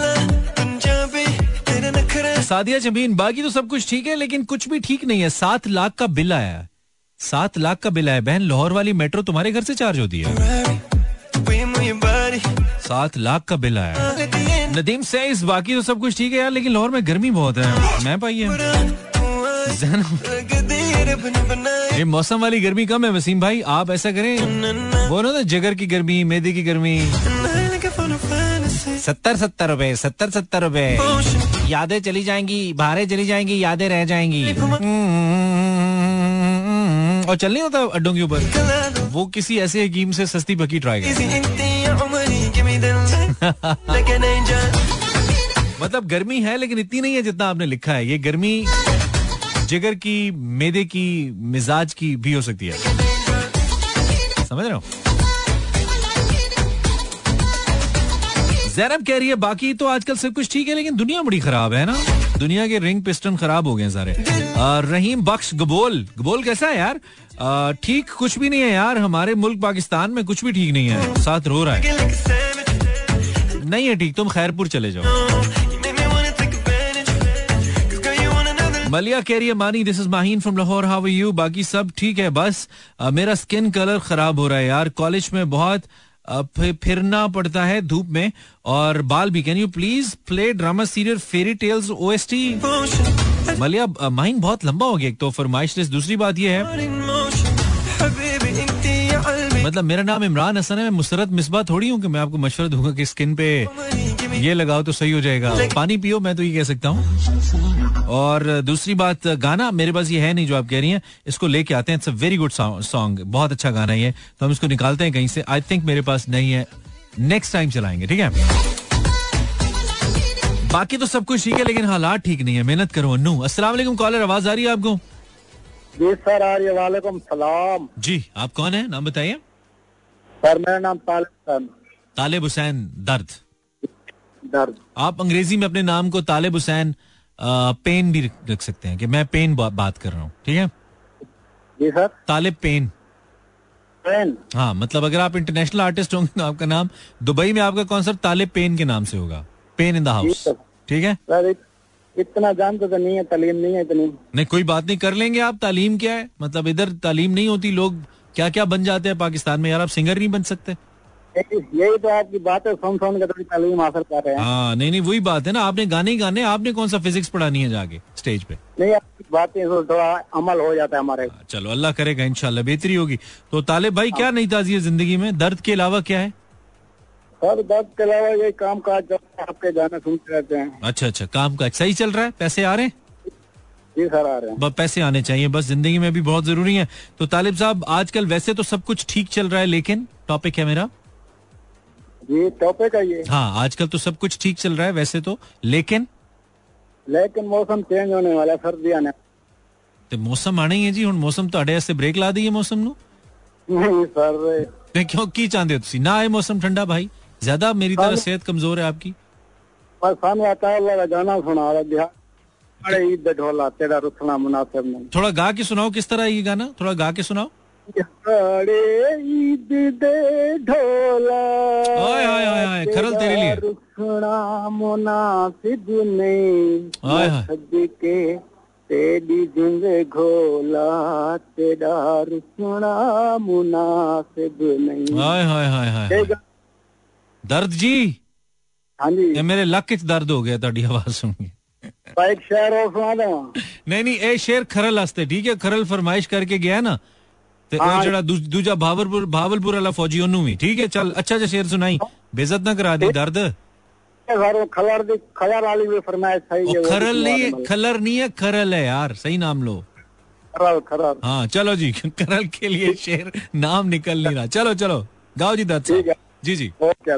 सादिया ज़मीन, बाकी तो सब कुछ ठीक है, लेकिन कुछ भी ठीक नहीं है। सात लाख का बिल आया है। सात लाख का बिल आया बहन, लाहौर वाली मेट्रो तुम्हारे घर से चार्ज होती है। सात लाख का बिल आया। नदीम से इस बाकी तो सब कुछ ठीक है यार, लेकिन लाहौर में गर्मी बहुत है। मैं पाई है। ये मौसम वाली गर्मी कम है, वसीम भाई, आप ऐसा करें। बोलो ना जगर की गर्मी, मेदे की गर्मी। सत्तर सत्तर रुपए सत्तर सत्तर रुपए। यादें चली जाएँगी बाहरें चली जाएँगी, यादें रह जाएँगी। और चल नहीं होता अड्डों के ऊपर। वो किसी ऐसे हकीम से सस्ती बकी ट्राई (laughs) मतलब गर्मी है लेकिन इतनी नहीं है जितना आपने लिखा है। ये गर्मी जिगर की मेदे की मिजाज की भी हो सकती है। समझ रहे हो? जैनब कह रही है बाकी तो आजकल सब कुछ ठीक है लेकिन दुनिया बड़ी खराब है ना? दुनिया के रिंग पिस्टन खराब हो गए सारे। रहीम बख्श गबोल। गबोल कैसा है यार? ठीक कुछ भी नहीं है यार हमारे मुल्क पाकिस्तान में कुछ भी ठीक नहीं है। साथ रो रहा है। नहीं है ठीक तुम खैरपुर चले जाओ। मलिया कह रही है Mani this is Maheen from Lahore how you बाकी सब ठीक है बस आ, मेरा स्किन कलर खराब हो रहा है यार। कॉलेज में बहुत फिरना पड़ता है धूप में। और बाल भी can you please play drama serial fairy tales O S T मलिया माइन बहुत लंबा हो गया एक तो फरमाइश लिस्ट। दूसरी बात यह है मतलब मेरा नाम इमरान हसन है मैं मुसरत मिसबा थोड़ी हूँ कि मैं आपको मशवरा दूँगा कि स्किन पे ये लगाओ तो सही हो जाएगा। पानी पियो मैं तो ये कह सकता हूँ। और दूसरी बात गाना मेरे पास ये है नहीं जो आप कह रही हैं इसको लेके आते हैं। It's a very good song बहुत अच्छा गाना है ये। तो हम इसको निकालते हैं कहीं से। आई थिंक मेरे पास नहीं है। नेक्स्ट टाइम चलाएँगे ठीक है? बाकी तो सब कुछ ठीक है लेकिन हालात ठीक नहीं है। मेहनत करो अन्नू। असला कॉलर आवाज़ आ रही है आपको? जी सर आ रही है। वालेकुम सलाम। जी आप कौन है? नाम बताइए। सर मेरा नाम तालिब तालिब हुसैन दर्द। दर्द। आप अंग्रेज़ी में अपने नाम को तालिब हुसैन पेन भी रख सकते हैं कि मैं पेन बा, बात कर रहा हूँ ठीक है? जी सर। तालिब पेन। पेन? हाँ मतलब अगर आप इंटरनेशनल आर्टिस्ट होंगे तो आपका नाम दुबई में आपका कॉन्सर्ट तालिब पेन के नाम से होगा। पेन इन द हाउस ठीक है? सर इतना जानते तो नहीं है तालीम नहीं है इतनी। नहीं कोई बात नहीं कर लेंगे आप तालीम क्या है? मतलब इधर तालीम नहीं होती लोग क्या क्या बन जाते हैं पाकिस्तान में? यार आप सिंगर नहीं बन सकते। यही तो आपकी बात है सुन सुन के थोड़ी तालीम हासिल कर रहे हैं। हाँ नहीं नहीं वही बात है ना आपने गाने ही गाने आपने कौन सा फिजिक्स पढ़ानी है जाके स्टेज पे? नहीं आपकी बातें थोड़ा अमल हो जाता है हमारे। हाँ, चलो अल्लाह करेगा इंशाल्लाह बेहतरी होगी। तो तालिब भाई क्या नहीं ताजी है ज़िंदगी में? दर्द के अलावा क्या है? सर दर्द के अलावा ये काम काज आपके गाने सुनते रहते हैं अच्छा अच्छा काम काज सही चल रहा है पैसे आ रहे हैं जी सर आ रहे हैं ब- पैसे आने चाहिए बस जिंदगी में भी बहुत जरूरी है तो तालिब साहब आजकल वैसे तो सब कुछ ठीक चल रहा है लेकिन टॉपिक है मेरा जी टॉपिक है ये हाँ आजकल तो सब कुछ ठीक चल रहा है वैसे तो लेकिन लेकिन मौसम चेंज होने वाला है, सर्दी आने ਤੇ ਮੌਸਮ ਆਣਾ ਹੀ ਹੈ ਜੀ ਹੁਣ ਮੌਸਮ ਤੁਹਾਡੇ ਵਾਸਤੇ ਬ੍ਰੇਕ ਲਾ ਦਈਏ ਮੌਸਮ ਨੂੰ नहीं सर ਤੇ (laughs) ਕਿਉਂ ਕੀ ਚਾਹੁੰਦੇ ਹੋ ਤੁਸੀਂ ਨਾ ਆਏ ਮੌਸਮ ਠੰਡਾ ਭਾਈ ज़्यादा मेरी तरह सेहत कमज़ोर है आपकी? आता है नहीं। थोड़ा गा के सुनाओ किस तरह ये गाना? थोड़ा गा के सुनाओ। ईद दे ढोला खरल तेरे लिए। रुखना नहीं। तेरी जिंद घोला तेरा रुखना मुनासिब नहीं। हाय हाय हाय हाय ठीक है। दर्द जी हाँ जी ਇਹ ਮੇਰੇ ਲੱਕ 'ਚ ਦਰਦ ਹੋ ਗਿਆ ਤੁਹਾਡੀ ਆਵਾਜ਼ ਸੁਣ ਕੇ बाइक शहर और सुना देवा ਨਹੀਂ ਨਹੀਂ ਇਹ ਸ਼ੇਰ ਖਰਲ ਵਾਸਤੇ ਠੀਕ ਹੈ ਖਰਲ ਫਰਮਾਇਸ਼ ਕਰਕੇ ਗਿਆ ਨਾ ਤੇ ਉਹ ਜਿਹੜਾ ਦੂ- ਦੂਜਾ ਭਾਵਲਪੁਰ ਭਾਵਲਪੁਰ ਵਾਲਾ ਫੌਜੀ ਉਹਨੂੰ ਵੀ ਠੀਕ ਹੈ ਚੱਲ ਅੱਛਾ ਜਿਹਾ ਸ਼ੇਰ ਸੁਣਾਈ ਬੇਇੱਜ਼ਤ ਨਾ ਕਰਾ ਦੇ ਦਰਦ घर खलर दी खलर वाली भी फरमाइश सही है ਉਹ वो भी खरल सुना नहीं देना। है खलर नहीं है खरल है यार सही नाम लो खरल खरल हाँ चलो जी करल के लिए शेर नाम निकल नहीं रहा चलो चलो गाओ जी दत्त ठीक है। साहब जी जी ओके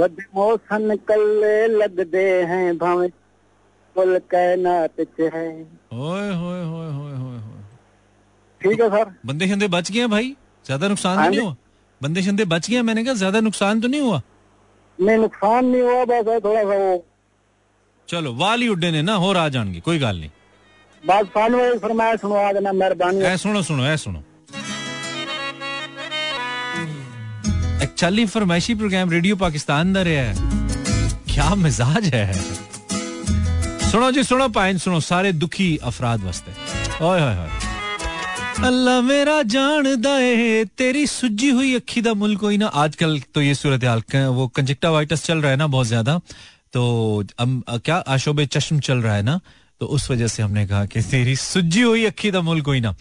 बद मोशन कल्ले लगदे हैं भावे। कुल कायनात च है। ओए होए होए होए होए ठीक है सर। बंदे शंदे बच गए भाई? ज़्यादा नुकसान तो हाँ नहीं हुआ? बंदे शंदे बच गए मैंने कहा ज़्यादा नुकसान तो नहीं हुआ? नहीं नुकसान नहीं हुआ बस थोड़ा सा वो। चलो वाल ही उड्डे ने ना हो रहा जानगे कोई गल नहीं। बात फरमाया सुनो आज ना मेहरबानी। सुनो सुनो ए सुनो। चाली फरमाइशी प्रोग्राम रेडियो पाकिस्तान दा रहा है। क्या मिजाज है? सुनो जी सुनो पाइन सुनो सारे दुखी अफराद वास्ते। ओए होए होए अल्लाह मेरा जानदा है तेरी सुजी हुई अखी दा मुल्क कोई ना। आजकल तो ये सूरत हाल क- वो कंजक्टावाइटिस चल रहा है ना बहुत ज़्यादा। तो अम, क्या आशोब चश्म चल रहा है ना? तो उस वजह से हमने कहा कि तेरी सुज्जी हुई अखी दा कोई ना।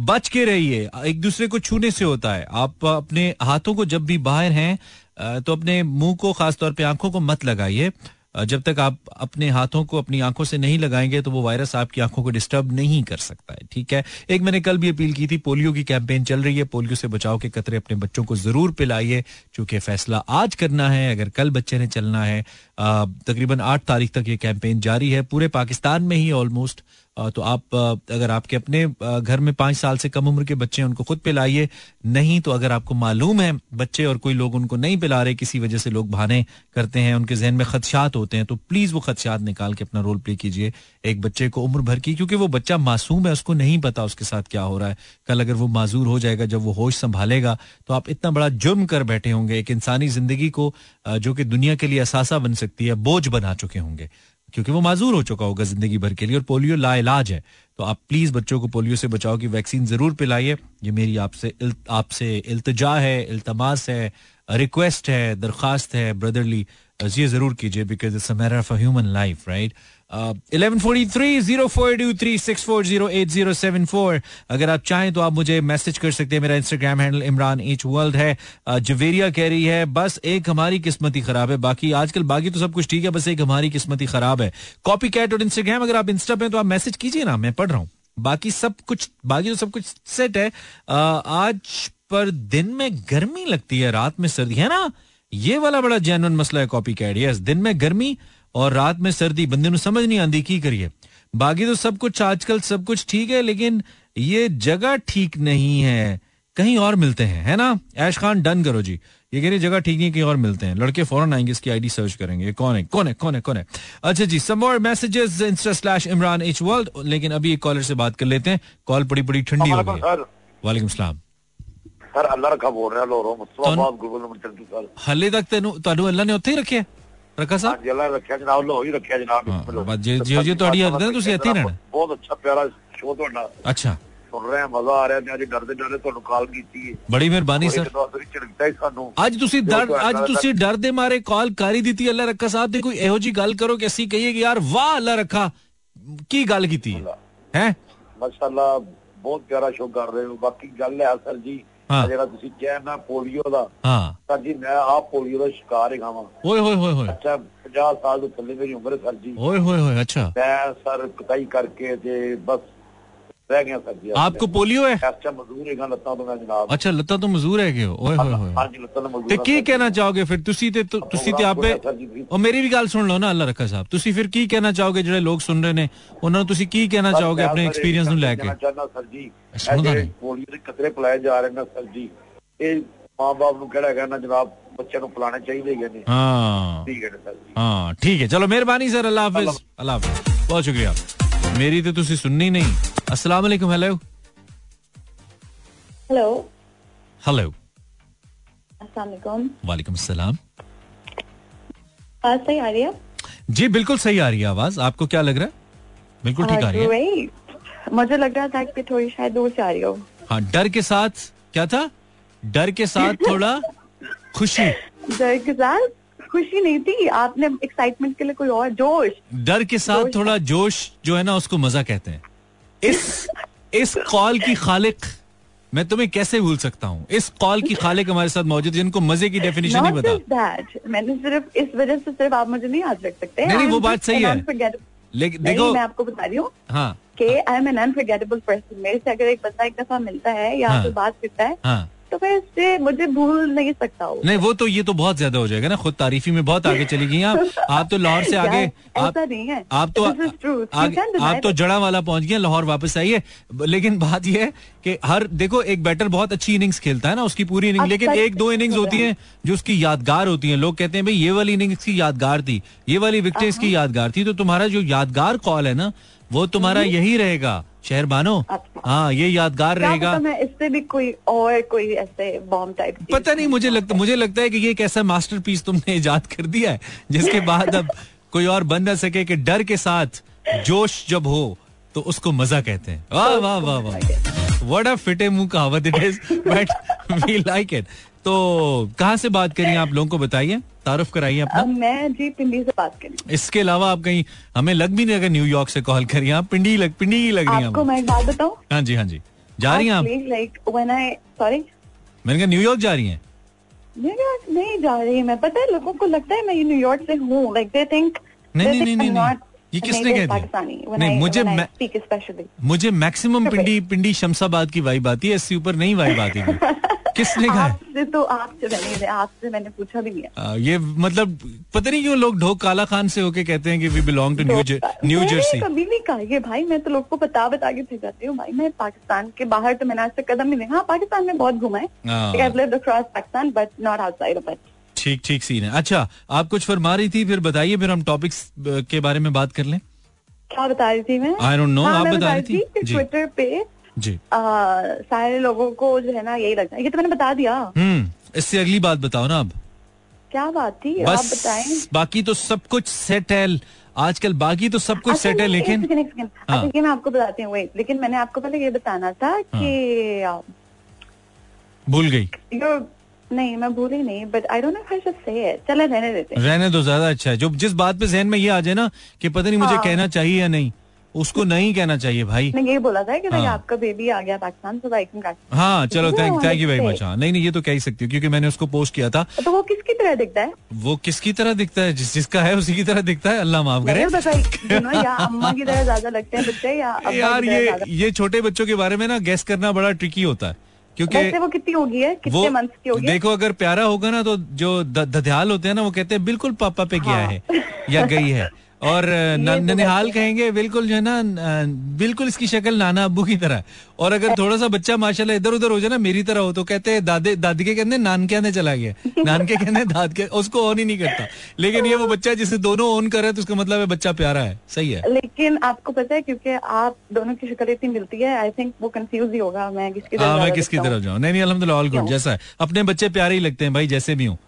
बच के रहिए। एक दूसरे को छूने से होता है। आप अपने हाथों को जब भी बाहर हैं तो अपने मुँह को, खासतौर पे आँखों को मत लगाइए। जब तक आप अपने हाथों को, अपनी आँखों से नहीं लगाएँगे तो वो वायरस आपकी आँखों को डिस्टर्ब नहीं कर सकता है, ठीक है? एक मैंने कल भी अपील की थी, पोलियो की कैंपेन चल रही है, पोलियो से बचाव के कतरे अपने बच्चों को ज़रूर पिलाइए, चूँकि फैसला आज करना है, अगर कल बच्चे ने चलना है। तकरीबन आठ तारीख तक ये कैंपेन जारी है, पूरे पाकिस्तान में ही ऑलमोस्ट तो आप अगर आपके अपने घर में पाँच साल से कम उम्र के बच्चे हैं, उनको खुद पिलाइए। नहीं तो अगर आपको मालूम है बच्चे और कोई लोग उनको नहीं पिला रहे, किसी वजह से लोग बहाने करते हैं, उनके जहन में खदशात होते हैं तो प्लीज़ वो खदशात निकाल के अपना रोल प्ले कीजिए एक बच्चे को उम्र भर की, क्योंकि वो बच्चा मासूम है, उसको नहीं पता उसके साथ क्या हो रहा है। कल अगर वो माजूर हो जाएगा, जब वो होश संभालेगा तो आप इतना बड़ा जुर्म कर बैठे होंगे, एक इंसानी ज़िंदगी को जो कि दुनिया के लिए असासा बन सकती है, बोझ बना चुके होंगे। क्योंकि वो माजूर हो चुका होगा ज़िंदगी भर के लिए और पोलियो लाइलाज है। तो आप प्लीज़ बच्चों को पोलियो से बचाओ की वैक्सीन ज़रूर पिलाइए। ये मेरी आपसे आपसे इल्तजा है, इल्तमास है रिक्वेस्ट है दरखास्त है ब्रदरली ये ज़रूर कीजिए because it's a matter of a human life right eleven forty three zero four two three six four zero seven four अगर आप चाहें तो आप मुझे मैसेज कर सकते हैं। मेरा Instagram handle Imran H world है। जवेरिया कह रही है बस एक हमारी किस्मत ही खराब है। बाकी आजकल बाकी तो सब कुछ ठीक है बस एक हमारी किस्मत ही खराब है। कॉपी कैट और इंस्टाग्राम अगर आप इंस्टा पे तो आप मैसेज कीजिए ना मैं पढ़ रहा हूँ। बाकी सब कुछ बाकी तो सब कुछ सेट है। अ, आज पर दिन में गर्मी लगती है रात में सर्दी है ना? ये वाला बड़ा जेनुअन मसला है कॉपी कैट यस दिन में गर्मी और रात में सर्दी बंदे ਨੂੰ समझ नहीं आती की करिए बाकी तो सब कुछ आजकल सब कुछ ठीक है लेकिन ये जगह ठीक नहीं है कहीं और मिलते हैं है ना ऐश खान डन करो जी ये कह रही जगह ठीक नहीं कहीं और मिलते हैं लड़के फौरन आएंगे इसकी आईडी सर्च करेंगे ये कौन है कौन है कौन है कौन है अच्छा जी some more messages insta slash Imran H world लेकिन अभी एक कॉलर से बात कर लेते हैं कॉल बड़ी बड़ी ठंडी हो गई सर वालेकुम सलाम ਸਰ ਅੱਲਾ ਰੱਖਾ ਬੋਲ ਰਿਹਾ ਲੋਰੋ ਮੁਸਤਫਾਬਾਦ ਗੁਰੂ ਨੰਬਰ ਚੰਗੀ ਸਰ ਹਲੇ ਤੱਕ ਤੈਨੂੰ ਤੁਹਾਨੂੰ ਅੱਲਾ ਨੇ ਉੱਥੇ ਹੀ ਰੱਖਿਆ ਰੱਖਾ ਸਾਹਿਬ ਹਾਂਜੀ ਅੱਲਾ ਰੱਖਿਆ ਜਨਾਬ ਲੋ ਹੀ ਰੱਖਿਆ ਜਨਾਬ ਹਾਂ, ਬਸ ਜੇ- ਜੇ- ਜੇ ਤੁਹਾਡੀ ਹੱਦ ਹੈ, ਤੁਸੀਂ ਇੱਥੇ ਹੀ ਰਹਿਣਾ। ਬਹੁਤ ਅੱਛਾ ਪਿਆਰਾ ਸ਼ੋਅ ਤੁਹਾਡਾ ਅੱਛਾ ਸੁਣ ਰਹੇ ਆ ਮਜ਼ਾ ਆ ਰਿਹਾ ਤੇ ਅੱਜ ਡਰਦੇ ਡਰਦੇ ਤੁਹਾਨੂੰ ਕਾਲ ਕੀਤੀ ਹੈ ਬੜੀ ਮਿਹਰਬਾਨੀ ਸਰ ਇੱਕ ਦੋ ਵਾਰੀ ਝਿੜਕਦਾ ਹੀ ਸਾਨੂੰ ਅੱਜ ਤੁਸੀਂ ਜੋ ਡਰ ਤੁਹਾਡਾ ਅੱਜ ਤੁਸੀਂ ਡਰ ਦੇ ਮਾਰੇ ਕਾਲ ਕਰ ਹੀ ਦਿੱਤੀ ਅੱਲਾ ਰੱਖਾ ਸਾਹਿਬ ਤੇ ਕੋਈ ਇਹੋ ਜੀ ਗੱਲ ਕਰੋ ਕਿ ਅਸੀਂ ਕਹੀਏ ਕਿ ਯਾਰ ਵਾਹ ਅੱਲਾ ਰੱਖਾ ਕੀ ਗੱਲ ਕੀਤੀ ਹੈ ਹੈ ਮਾਸ਼ਾਅੱਲਾ ਬਹੁਤ ਪਿਆਰਾ ਸ਼ੋਅ ਕਰ ਰਹੇ ਹੋ ਬਾਕੀ ਗੱਲ ਹੈ ਸਰ ਜੀ ਹਾਂ। ਆਹ ਜਿਹੜਾ ਤੁਸੀਂ ਕਿਹਾ ਨਾ ਪੋਲੀਓ ਦਾ ਹਾਂ ਸਰ ਜੀ ਮੈਂ ਆਪ ਪੋਲੀਓ ਦਾ ਸ਼ਿਕਾਰ ਹੈਗਾ ਵਾਂ ਓਏ ਹੋਏ ਹੋਏ ਹੋਏ ਅੱਛਾ 50 ਸਾਲ ਦੇ ਥੱਲੇ ਮੇਰੀ ਉਮਰ ਸਰ ਜੀ ਓਏ ਹੋਏ ਹੋਏ ਅੱਛਾ ਮੈਂ ਸਰ ਕਟਾਈ ਕਰਕੇ ਤੇ ਬਸ ਰਹਿ ਗਿਆ ਸਰ ਜੀ आपको पोलियो है ਐਸਾ ਮਜ਼ਦੂਰ ਹੈਗਾ ਲੱਤਾਂ ਤੋਂ ਮੈਂ ਜਨਾਬ अच्छा लता तो मजदूर है कि ओए होए होए ਹਾਂਜੀ ਲੱਤਾਂ ਤੋਂ ਮਜ਼ਦੂਰ ਤੇ ਹਾਂ ਕੀ ਸਰ ਜੀ। ਕਹਿਣਾ ਚਾਹੋਗੇ ਫਿਰ ਤੁਸੀਂ ਤੇ ਤੁ- ਤੁਸੀਂ ਤੇ ਆਪੇ ਸਰ ਜੀ, ਵੀ- ਉਹ ਮੇਰੀ ਵੀ ਗੱਲ ਸੁਣ ਲਓ ਨਾ ਅੱਲਾ ਰੱਖਾ ਸਾਹਿਬ ਤੁਸੀਂ ਫਿਰ ਕੀ ਕਹਿਣਾ ਚਾਹੋਗੇ ਜਿਹੜੇ ਲੋਕ ਸੁਣ ਰਹੇ ਨੇ ਉਹਨਾਂ ਨੂੰ ਤੁਸੀਂ ਕੀ ਕਹਿਣਾ ਸਰ, ਚਾਹੋਗੇ ਮੈਂ ਆਪਣੇ ਸਰ ਐਕਸਪੀਰੀਅੰਸ ਨੂੰ ਲੈ ਕੇ ਕਹਿਣਾ ਚਾਹੁੰਦਾ ਸਰ ਜੀ ਇਹ ਸੁਣਦਾ ਜਿਹੜੇ ਨਹੀਂ। ਪੋਲੀਓ ਦੇ ਕਤਰੇ ਪਿਲਾਏ ਜਾ ਰਹੇ ਨੇ ਸਰ ਜੀ ਇਹ ਮਾਂ-ਬਾਪ ਨੂੰ ਕਿਹੜਾ ਕਹਿਣਾ ਜਨਾਬ ਬੱਚਿਆਂ ਨੂੰ ਪਿਲਾਣੇ ਚਾਹੀਦੇ ਹੈਗੇ ਨੇ हाँ ਠੀਕ ਹੈ ਸਰ ਜੀ हाँ ठीक है चलो मेहरबानी सर अल्लाह हाफिज अल्लाह हाफिज बहुत शुक्रिया मेरी तो तुसी सुननी नहीं अस्सलाम वालेकुम हेलो हेलो हेलो अस्सलाम वालेकुम वालेकुम सलाम आवाज़ सही आ रही है जी बिल्कुल सही आ रही है आवाज़। आपको क्या लग रहा है? बिल्कुल ठीक आ रही है। मुझे लग रहा था कि थोड़ी शायद दूर से आ रही हो। हाँ डर के साथ क्या था? डर के साथ (laughs) थोड़ा खुशी। डर के साथ? खुशी नहीं थी। आपने एक्साइटमेंट के लिए कोई और जोश? डर के साथ थोड़ा जोश जो है ना उसको मज़ा कहते हैं। इस इस कॉल की खालिक मैं तुम्हें कैसे भूल सकता हूँ? इस कॉल की खालिक हमारे साथ मौजूद है जिनको मज़े की डेफिनेशन नहीं बता मैंने सिर्फ़ इस वजह से सिर्फ़ आप मुझे नहीं याद रख सकते। नहीं, नहीं, वो बात सही है। लेकिन देखो मैं आपको बता रही हूँ हाँ। कि I am an unforgettable person मेरे से अगर एक बंदा एक दफ़ा मिलता है या हाँ। तो बात करता है हाँ। तो फिर इससे मुझे भूल नहीं सकता हो। नहीं वो तो ये तो बहुत ज़्यादा हो जाएगा ना खुद तारीफी में बहुत आगे चली गई आप। आप तो लाहौर से आगे आप ऐसा नहीं है। आप तो आगे, आप तो जड़ा वाला पहुँच गए लाहौर वापस आइए। लेकिन बात ये है कि हर देखो एक बैटर बहुत अच्छी इनिंग्स खेलता है ना उसकी पूरी इनिंग लेकिन एक दो इनिंग्स होती है जो उसकी यादगार होती है। लोग कहते हैं भाई ये वाली इनिंग्स की यादगार थी। ये वाली विकेट इसकी यादगार थी। तो तुम्हारा जो यादगार कॉल है ना वो तुम्हारा यही रहेगा। शहर बानो अच्छा। हाँ ये यादगार रहेगा। इससे भी कोई और कोई ऐसे बॉम्ब टाइप पता नहीं मुझे लगता मुझे लगता है कि ये एक ऐसा मास्टरपीस तुमने (laughs) इजाद कर दिया है जिसके बाद अब (laughs) कोई और बन ना सके कि डर के साथ जोश जब हो तो उसको मज़ा कहते हैं। वाह वाह वाह वाह। व्हाट अ फिटे मुँह कहावत it is but we like it तो कहाँ से बात करिए आप लोगों को बताइए। तारुफ कराइए अपना? मैं जी पिंडी से बात करी। इसके अलावा आप कहीं हमें लग भी नहीं अगर न्यूयॉर्क से कॉल करिए आप पिंडी लग पिंडी ही लग रही हैं आपको मैं एक बात बताऊँ? हाँ जी हाँ जी। जा रही हैं आप लाइक व्हेन आई सॉरी मैंने कहा न्यूयॉर्क जा रही हैं? न्यूयॉर्क नहीं जा रही मैं पता है लोगों को लगता है मैं न्यूयॉर्क से हूँ। लाइक दे थिंक नहीं, नहीं, नहीं। ये किसने कह दिया? नहीं, मुझे मुझे मैक्सिमम पिंडी पिंडी शमशाबाद की वाइब आती है। इससे ऊपर नहीं वाइब आती (laughs) किसने कहा? आपसे तो आपसे मैंने आपसे मैंने पूछा भी नहीं है। ये मतलब पता नहीं क्यों लोग ढोक काला खान से होके कहते हैं कि we belong to new New Jersey कभी नहीं कहा ये भाई मैं तो लोग को बता बता के भेजाती हूँ। भाई मैं पाकिस्तान के बाहर तो मैंने आज तक कदम नहीं हाँ पाकिस्तान में बहुत घुमा है। Pakistan but not outside of ठीक ठीक सीन है। अच्छा आप कुछ फरमा रही थी फिर बताइए फिर हम टॉपिक्स के बारे में बात कर लें। क्या बता रही थी मैं? Don't know, हाँ, आप बता रही थी? ट्विटर पे जी। आ, सारे लोगों को जो है ना यही लगता है ये तो मैंने बता दिया। हम्म इससे अगली बात बताओ ना अब क्या बात थी? बस आप बताएँ। बाकी तो सब कुछ सेट है आजकल बाकी तो सब कुछ अच्छा, सेट है नहीं, एक लेकिन सेकंड, एक सेकंड। हाँ। अच्छा मैं आपको बताती हूँ लेकिन मैंने आपको पहले ये बताना था कि भूल गई। नहीं मैं भूली नहीं but I don't know I say चले रहने देते रहने दो ज़्यादा अच्छा है। जो जिस बात पे जहन में ये आ जाए ना कि पता नहीं मुझे हाँ। कहना चाहिए या नहीं। उसको नहीं कहना चाहिए भाई। मैंने ये बोला था कि हाँ। आपका बेबी आ गया पाकिस्तान तो आई हाँ चलो thank thank you very much हाँ। नहीं नहीं ये तो कह ही सकती हूँ क्योंकि मैंने उसको पोस्ट किया था। तो वो किसकी तरह दिखता है? वो किसकी तरह दिखता है? जिस जिसका है उसी की तरह दिखता है? अल्लाह माफ़ करे। अम्मा की तरह ज़्यादा लगते हैं बच्चे यार ये ये छोटे बच्चों के बारे में ना गैस करना बड़ा ट्रिकी होता है क्योंकि वो कितनी होगी है? कितने मंथ की होगी? देखो अगर प्यारा होगा ना तो जो दधियाल होते हैं ना वो कहते हैं बिल्कुल पापा पे गया हाँ। है या गई है। (laughs) और तो ननिहाल कहेंगे बिल्कुल जो है ना बिल्कुल इसकी शक्ल नाना अबू की तरह और अगर (laughs) थोड़ा सा बच्चा माशाल्लाह इधर उधर हो जाए ना मेरी तरह हो तो कहते हैं दादे दादी के कहते हैं नान के आने चला गया। (laughs) नान के कहते दाद के उसको ऑन ही नहीं करता। लेकिन ये वो बच्चा है जिसे दोनों ऑन करे तो उसका मतलब है बच्चा प्यारा है। सही है। लेकिन आपको पता है क्योंकि आप दोनों की शक्ल इतनी मिलती है आई थिंक वो कंफ्यूज ही होगा। मैं किसकी तरफ़ हाँ तरफ़ जाऊँ? नहीं नहीं अलहमदुल्ला ऑल गुड जैसा है। अपने बच्चे प्यारे ही लगते हैं भाई जैसे भी हूँ।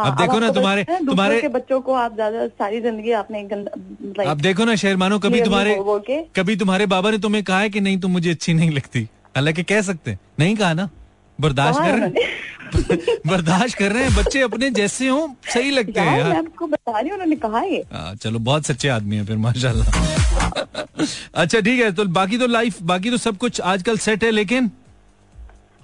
हाँ, अब देखो ना तुम्हारे तुम्हारे के बच्चों को आप ज़्यादा सारी ज़िंदगी आपने गंदा अब देखो ना शेरमानो कभी तुम्हारे कभी तुम्हारे बाबा ने तुम्हें कहा है कि नहीं तुम मुझे अच्छी नहीं लगती? हालाँकि कह सकते नहीं कहा ना? बर्दाश्त कर रहे (laughs) बर्दाश्त कर रहे हैं। बच्चे अपने जैसे हों सही लगते हैं यार आपको बता रही उन्होंने कहा ये। हाँ, चलो बहुत सच्चे आदमी है फिर माशाल्लाह। (laughs) अच्छा ठीक है तो बाकी तो लाइफ बाकी तो सब कुछ आजकल सेट है लेकिन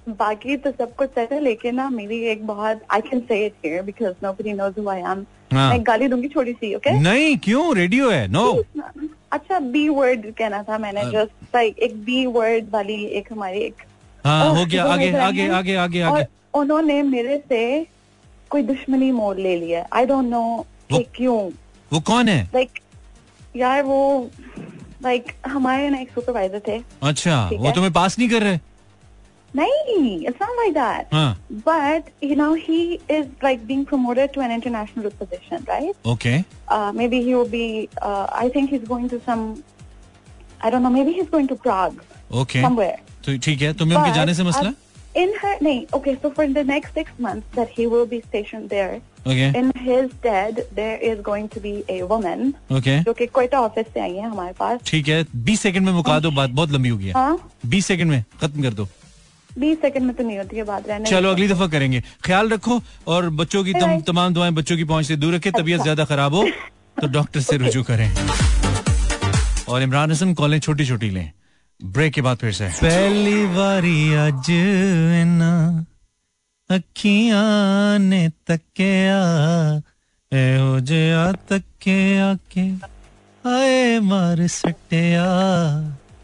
बाकी तो सब कुछ सेट है लेकिन ना मेरी एक बहुत I can say it here because nobody knows who I am हाँ। मैं गाली दूँगी छोटी सी ओके okay? नहीं क्यों? रेडियो है नो no. अच्छा बी वर्ड कहना था मैंने जस्ट लाइक एक बी वर्ड वाली एक हमारी एक हाँ हो गया आगे आगे आगे आगे आगे। उन्होंने मेरे से कोई दुश्मनी मोड़ ले लिया आई डोंट नो कि क्यों? वो कौन है? लाइक यार वो लाइक हमारे ना एक सुपरवाइजर थे। अच्छा वो तुम्हें पास नहीं कर रहे? नहीं इट्स नॉट लाइक दैट हाँ But you know, he is like being promoted to an international position, right? Okay Uh, maybe he will be. Uh, I think he's going to some. I don't know. Maybe he's going to Prague okay somewhere. तो ठीक है तुम्हें उनके But, जाने से मसला uh, in her, no, okay. So for the next six months that he will be stationed there, okay in his stead, there is going to be a woman okay जो कि कोयटा ऑफिस से आई है हमारे पास. ठीक है बीस सेकंड में मुका दो बात बहुत लंबी हो गई है हाँ बीस सेकंड में खत्म कर दो बीस सेकंड में तो नहीं होती है बात रहने चलो अगली दफ़ा करेंगे। ख्याल रखो और बच्चों की तम, तमाम दुआएँ बच्चों की पहुँच से दूर रखे तबीयत अच्छा। ज़्यादा खराब हो (laughs) तो डॉक्टर से रुजू करें। और इमरान हसन कॉलें छोटी छोटी लें। ब्रेक के बाद फिर से। पहली बारी अज ना अखियाँ ने तकिया एहो जिया तकिया के हाय मार सटिया।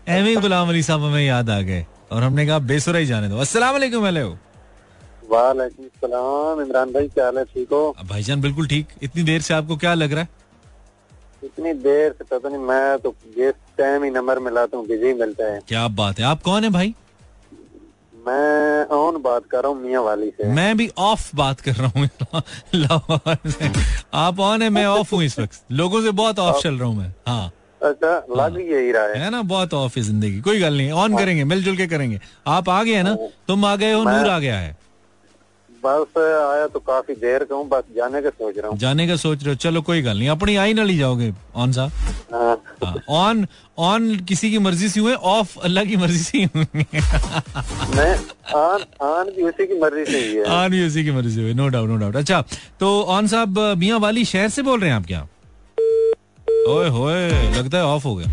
एਵੇਂ ही गुलाम अली साहब हमें याद आ गए। और हमने कहा बेसुरा ही जाने दो। अस्सलाम वालेकुम हेलो। वालेकुम सलाम। इमरान भाई क्या हाल है? ठीक हो? भाईजान बिल्कुल ठीक। इतनी देर से आपको क्या लग रहा है? इतनी देर से पता नहीं मैं तो जिस टाइम ही नंबर मिलाता हूँ बिज़ी मिलता है। क्या बात है। आप कौन है भाई? मैं ऑन बात कर रहा हूँ मियाँ वाली से। मैं भी ऑफ़ बात कर रहा हूँ। आप ऑन है मैं ऑफ़ हूँ इस वक्त। लोगों से बहुत ऑफ़ चल रहा हूँ मैं। हाँ। अच्छा लग यही रहा है। है ना बहुत ऑफ़ है ज़िंदगी। कोई गल नहीं ऑन करेंगे मिलजुल के करेंगे। आप आ गए हैं ना तुम आ गए हो नूर आ गया है। बस आया तो काफ़ी देर का हूँ बस जाने का सोच रहा हूँ। जाने का सोच रहे हो चलो कोई गल नहीं अपनी आई ना ली जाओगे ऑन साहब? हाँ, हाँ, ऑन ऑन किसी की मर्ज़ी से हुए ऑफ़ अल्लाह की मर्ज़ी से से ही ऑन भी उसी की मर्ज़ी से हुए नो डाउट नो डाउट अच्छा तो ऑन साहब मियाँ वाली शहर से बोल रहे हैं आप क्या? ओए होए लगता है ऑफ़ हो गया।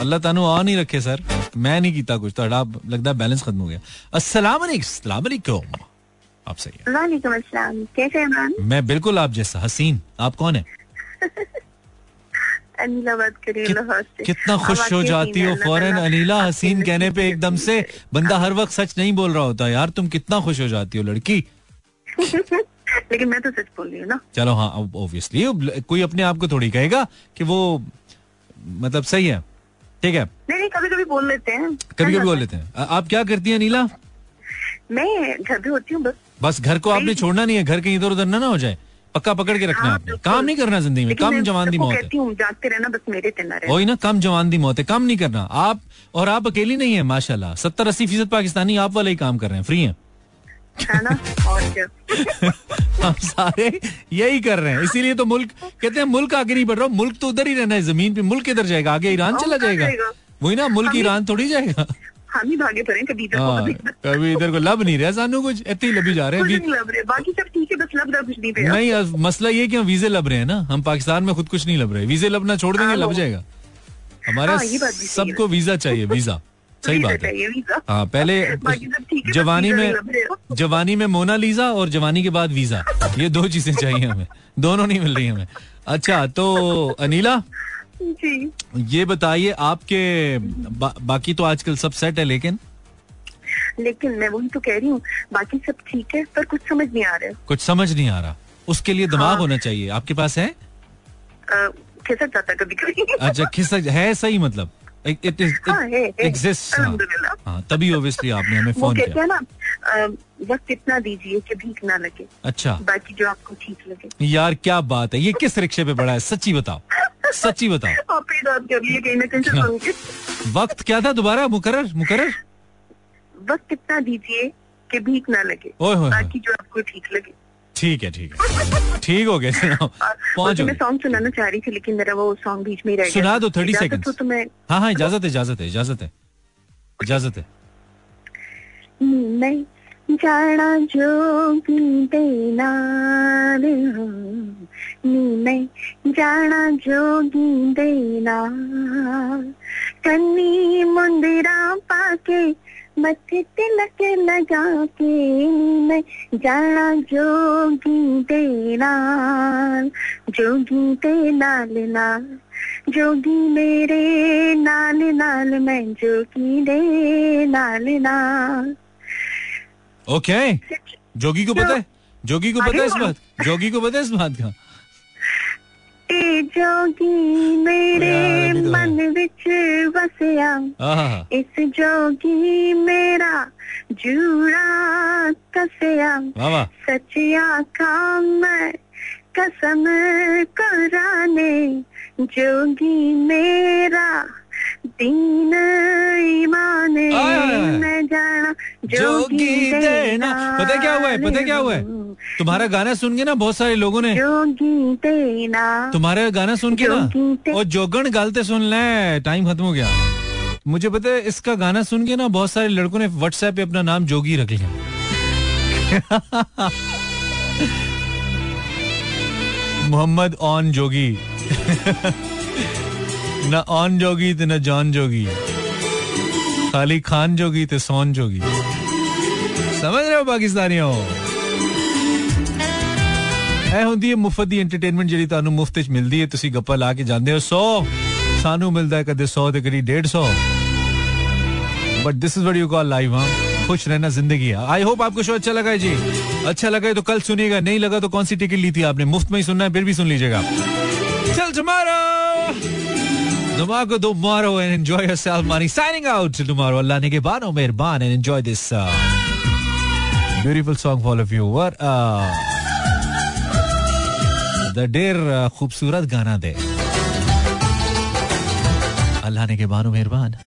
अल्लाह तानू ऑन ही रखे सर। मैं नहीं कीता कुछ तो आप लगता है बैलेंस खत्म हो गया। अस्सलाम वालेकुम आप सही है। वालेकुम अस्सलाम। कैसे इमरान मैं बिल्कुल आप जैसा हसीन। आप कौन है? (laughs) अनिला बात करिए कित- कितना खुश हो जाती हो है, फ़ौरन अनीला हसीन कहने पे एकदम से बंदा हर वक्त सच नहीं बोल रहा होता यार तुम कितना खुश हो जाती हो लड़की। (laughs) लेकिन मैं तो सच बोल रही हूँ ना। चलो हाँ ऑब्वियसली कोई अपने आप को थोड़ी कहेगा कि वो मतलब सही है। ठीक है? नहीं नहीं कभी कभी बोल लेते हैं। कभी कभी बोल लेते हैं। आप क्या करती हैं नीला? मैं घर पे होती हूँ बस। बस घर को आपने छोड़ना नहीं है घर कहीं इधर उधर ना ना हो जाए। पक्का पकड़ के रखना है आपने। काम नहीं करना ज़िंदगी में कम जवान दी मौत है। जागते रहना बस मेरे ना रहे। वही ना कम जवान दी मौत है कम नहीं करना। आप और आप अकेली नहीं है माशाल्लाह। सत्तर अस्सी फ़ीसद पाकिस्तानी आप वाले ही काम कर रहे हैं फ्री हैं। है ना और क्या? (laughs) हम सारे यही कर रहे हैं। इसीलिए तो मुल्क कहते हैं मुल्क आगे नहीं बढ़ रहा मुल्क तो उधर ही रहना है ज़मीन पे मुल्क किधर जाएगा आगे ईरान चला जाएगा? वही ना मुल्क ईरान थोड़ी जाएगा। हम ही भागे पड़े कभी इधर को, हाँ कभी इधर। को लब नहीं रहा सानू कुछ इतने ही लबी जा रहे हैं नहीं लब रहे बाकी सब ठीक है बस लब रहा कुछ नहीं पे। नहीं अब मसला ये कि हम वीजे लब रहे हैं ना हम पाकिस्तान में खुद कुछ नहीं लब रहे वीजे लबना छोड़ देंगे हाँ, लब जाएगा। हमारे हाँ, है। सबको वीज़ा चाहिए वीज़ा। सही बात है। हाँ पहले जवानी में। जवानी में मोनालीजा और जवानी के बाद वीज़ा। ये दो चीज़ें चाहिए हमें। दोनों नहीं मिल रही हमें। अच्छा तो अनीला? जी। ये बताइए आपके बा, बाकी तो आजकल सब सेट है लेकिन? लेकिन मैं वही तो कह रही हूँ बाकी सब ठीक है पर कुछ समझ नहीं आ रहा है। कुछ समझ नहीं आ रहा। उसके लिए दिमाग हाँ। होना चाहिए। आपके पास है? खिसक जाता कभी कभी अच्छा खिसक है सही मतलब। इट इज़ हाँ, है। एग्जिस्ट तभी ओब्वियसली आपने हमें फ़ोन किया। ना वक्त इतना दीजिए कि भीख ना लगे। अच्छा। बाकी जो आपको ठीक लगे। यार क्या बात है। ये किस रिक्शे पे पड़ा है? सच्ची बताओ। सच्ची बताओ। (laughs) वक्त क्या था दोबारा? मुकर्रर मुकर्रर? वक्त इतना दीजिए कि भीख ना लगे। बाकी जो आपको ठीक लगे। ठीक है ठीक है। ठीक हो गया सुनाओ। पाँच हो मैं सॉन्ग सुनाना चाह रही थी लेकिन मेरा वो सॉन्ग बीच में रह गया। सुना दो थर्टी सेकंड हो तो हाँ हाँ इजाज़त है इजाज़त है इजाज़त है। इजाज़त है। मैं जाना जोगी देना मैं जाना जोगी देना। कन्नी मुंदरा पाके मथे तिलक लगा के मैं जाना जोगी देना जोगी दे नाल नाल जोगी मेरे नाल नाल मैं जोगी दे नाल नाल। ओके जोगी को पता है? जोगी को पता है इस बात? जोगी को पता है इस बात का? जोगी मेरे। मन विच वसया। इस जोगी मेरा जूड़ा कसिया। सचिया काम कसम कराने। जोगी मेरा दीन ईमान आय। मैं जाना जोगी देना। पता क्या हुआ है? पता क्या हुआ है? तुम्हारा गाना सुन के ना बहुत सारे लोगों ने जोगी देना। तुम्हारा गाना सुन के ना और जोगण गालते सुन ले। टाइम खत्म हो गया। मुझे पता है इसका गाना सुन के ना बहुत सारे लड़कों ने व्हाट्सएप पे अपना नाम जोगी रख लिया। (laughs) मोहम्मद ऑन जोगी। (laughs) न ऑन जोगी तो न जॉन जोगी खाली खान जोगी तो सोन जोगी समझ रहे हो ਪਾਕਿਸਤਾਨੀਓ ਇਹ ਹੁੰਦੀ ਹੈ ਮੁਫਤ ਦੀ ਐਂਟਰਟੇਨਮੈਂਟ ਜਿਹੜੀ ਤੁਹਾਨੂੰ ਮੁਫਤ ਵਿੱਚ ਮਿਲਦੀ ਹੈ ਤੁਸੀਂ ਗੱਪਾਂ ਲਾ ਕੇ ਜਾਂਦੇ ਹੋ 100 ਸਾਨੂੰ ਮਿਲਦਾ ਹੈ ਕਦੇ 100 ਤੇ ਕਦੀ 150 but this is what you call live हाँ खुश रहना जिंदगी है आई होप आपको शो अच्छा लगा है जी अच्छा लगा है तो कल सुनिएगा नहीं लगा तो कौन सी टिकट ली थी आपने मुफ्त में ही सुनना है फिर भी सुन लीजिएगा चल tomorrow tomorrow tomorrow and enjoy yourself money signing out till tomorrow अल्लाह ने के बानो मेहरबान uh, beautiful song for all of you what uh, the ढेर uh, खूबसूरत गाना दे अल्लाह ने के बानो मेहरबान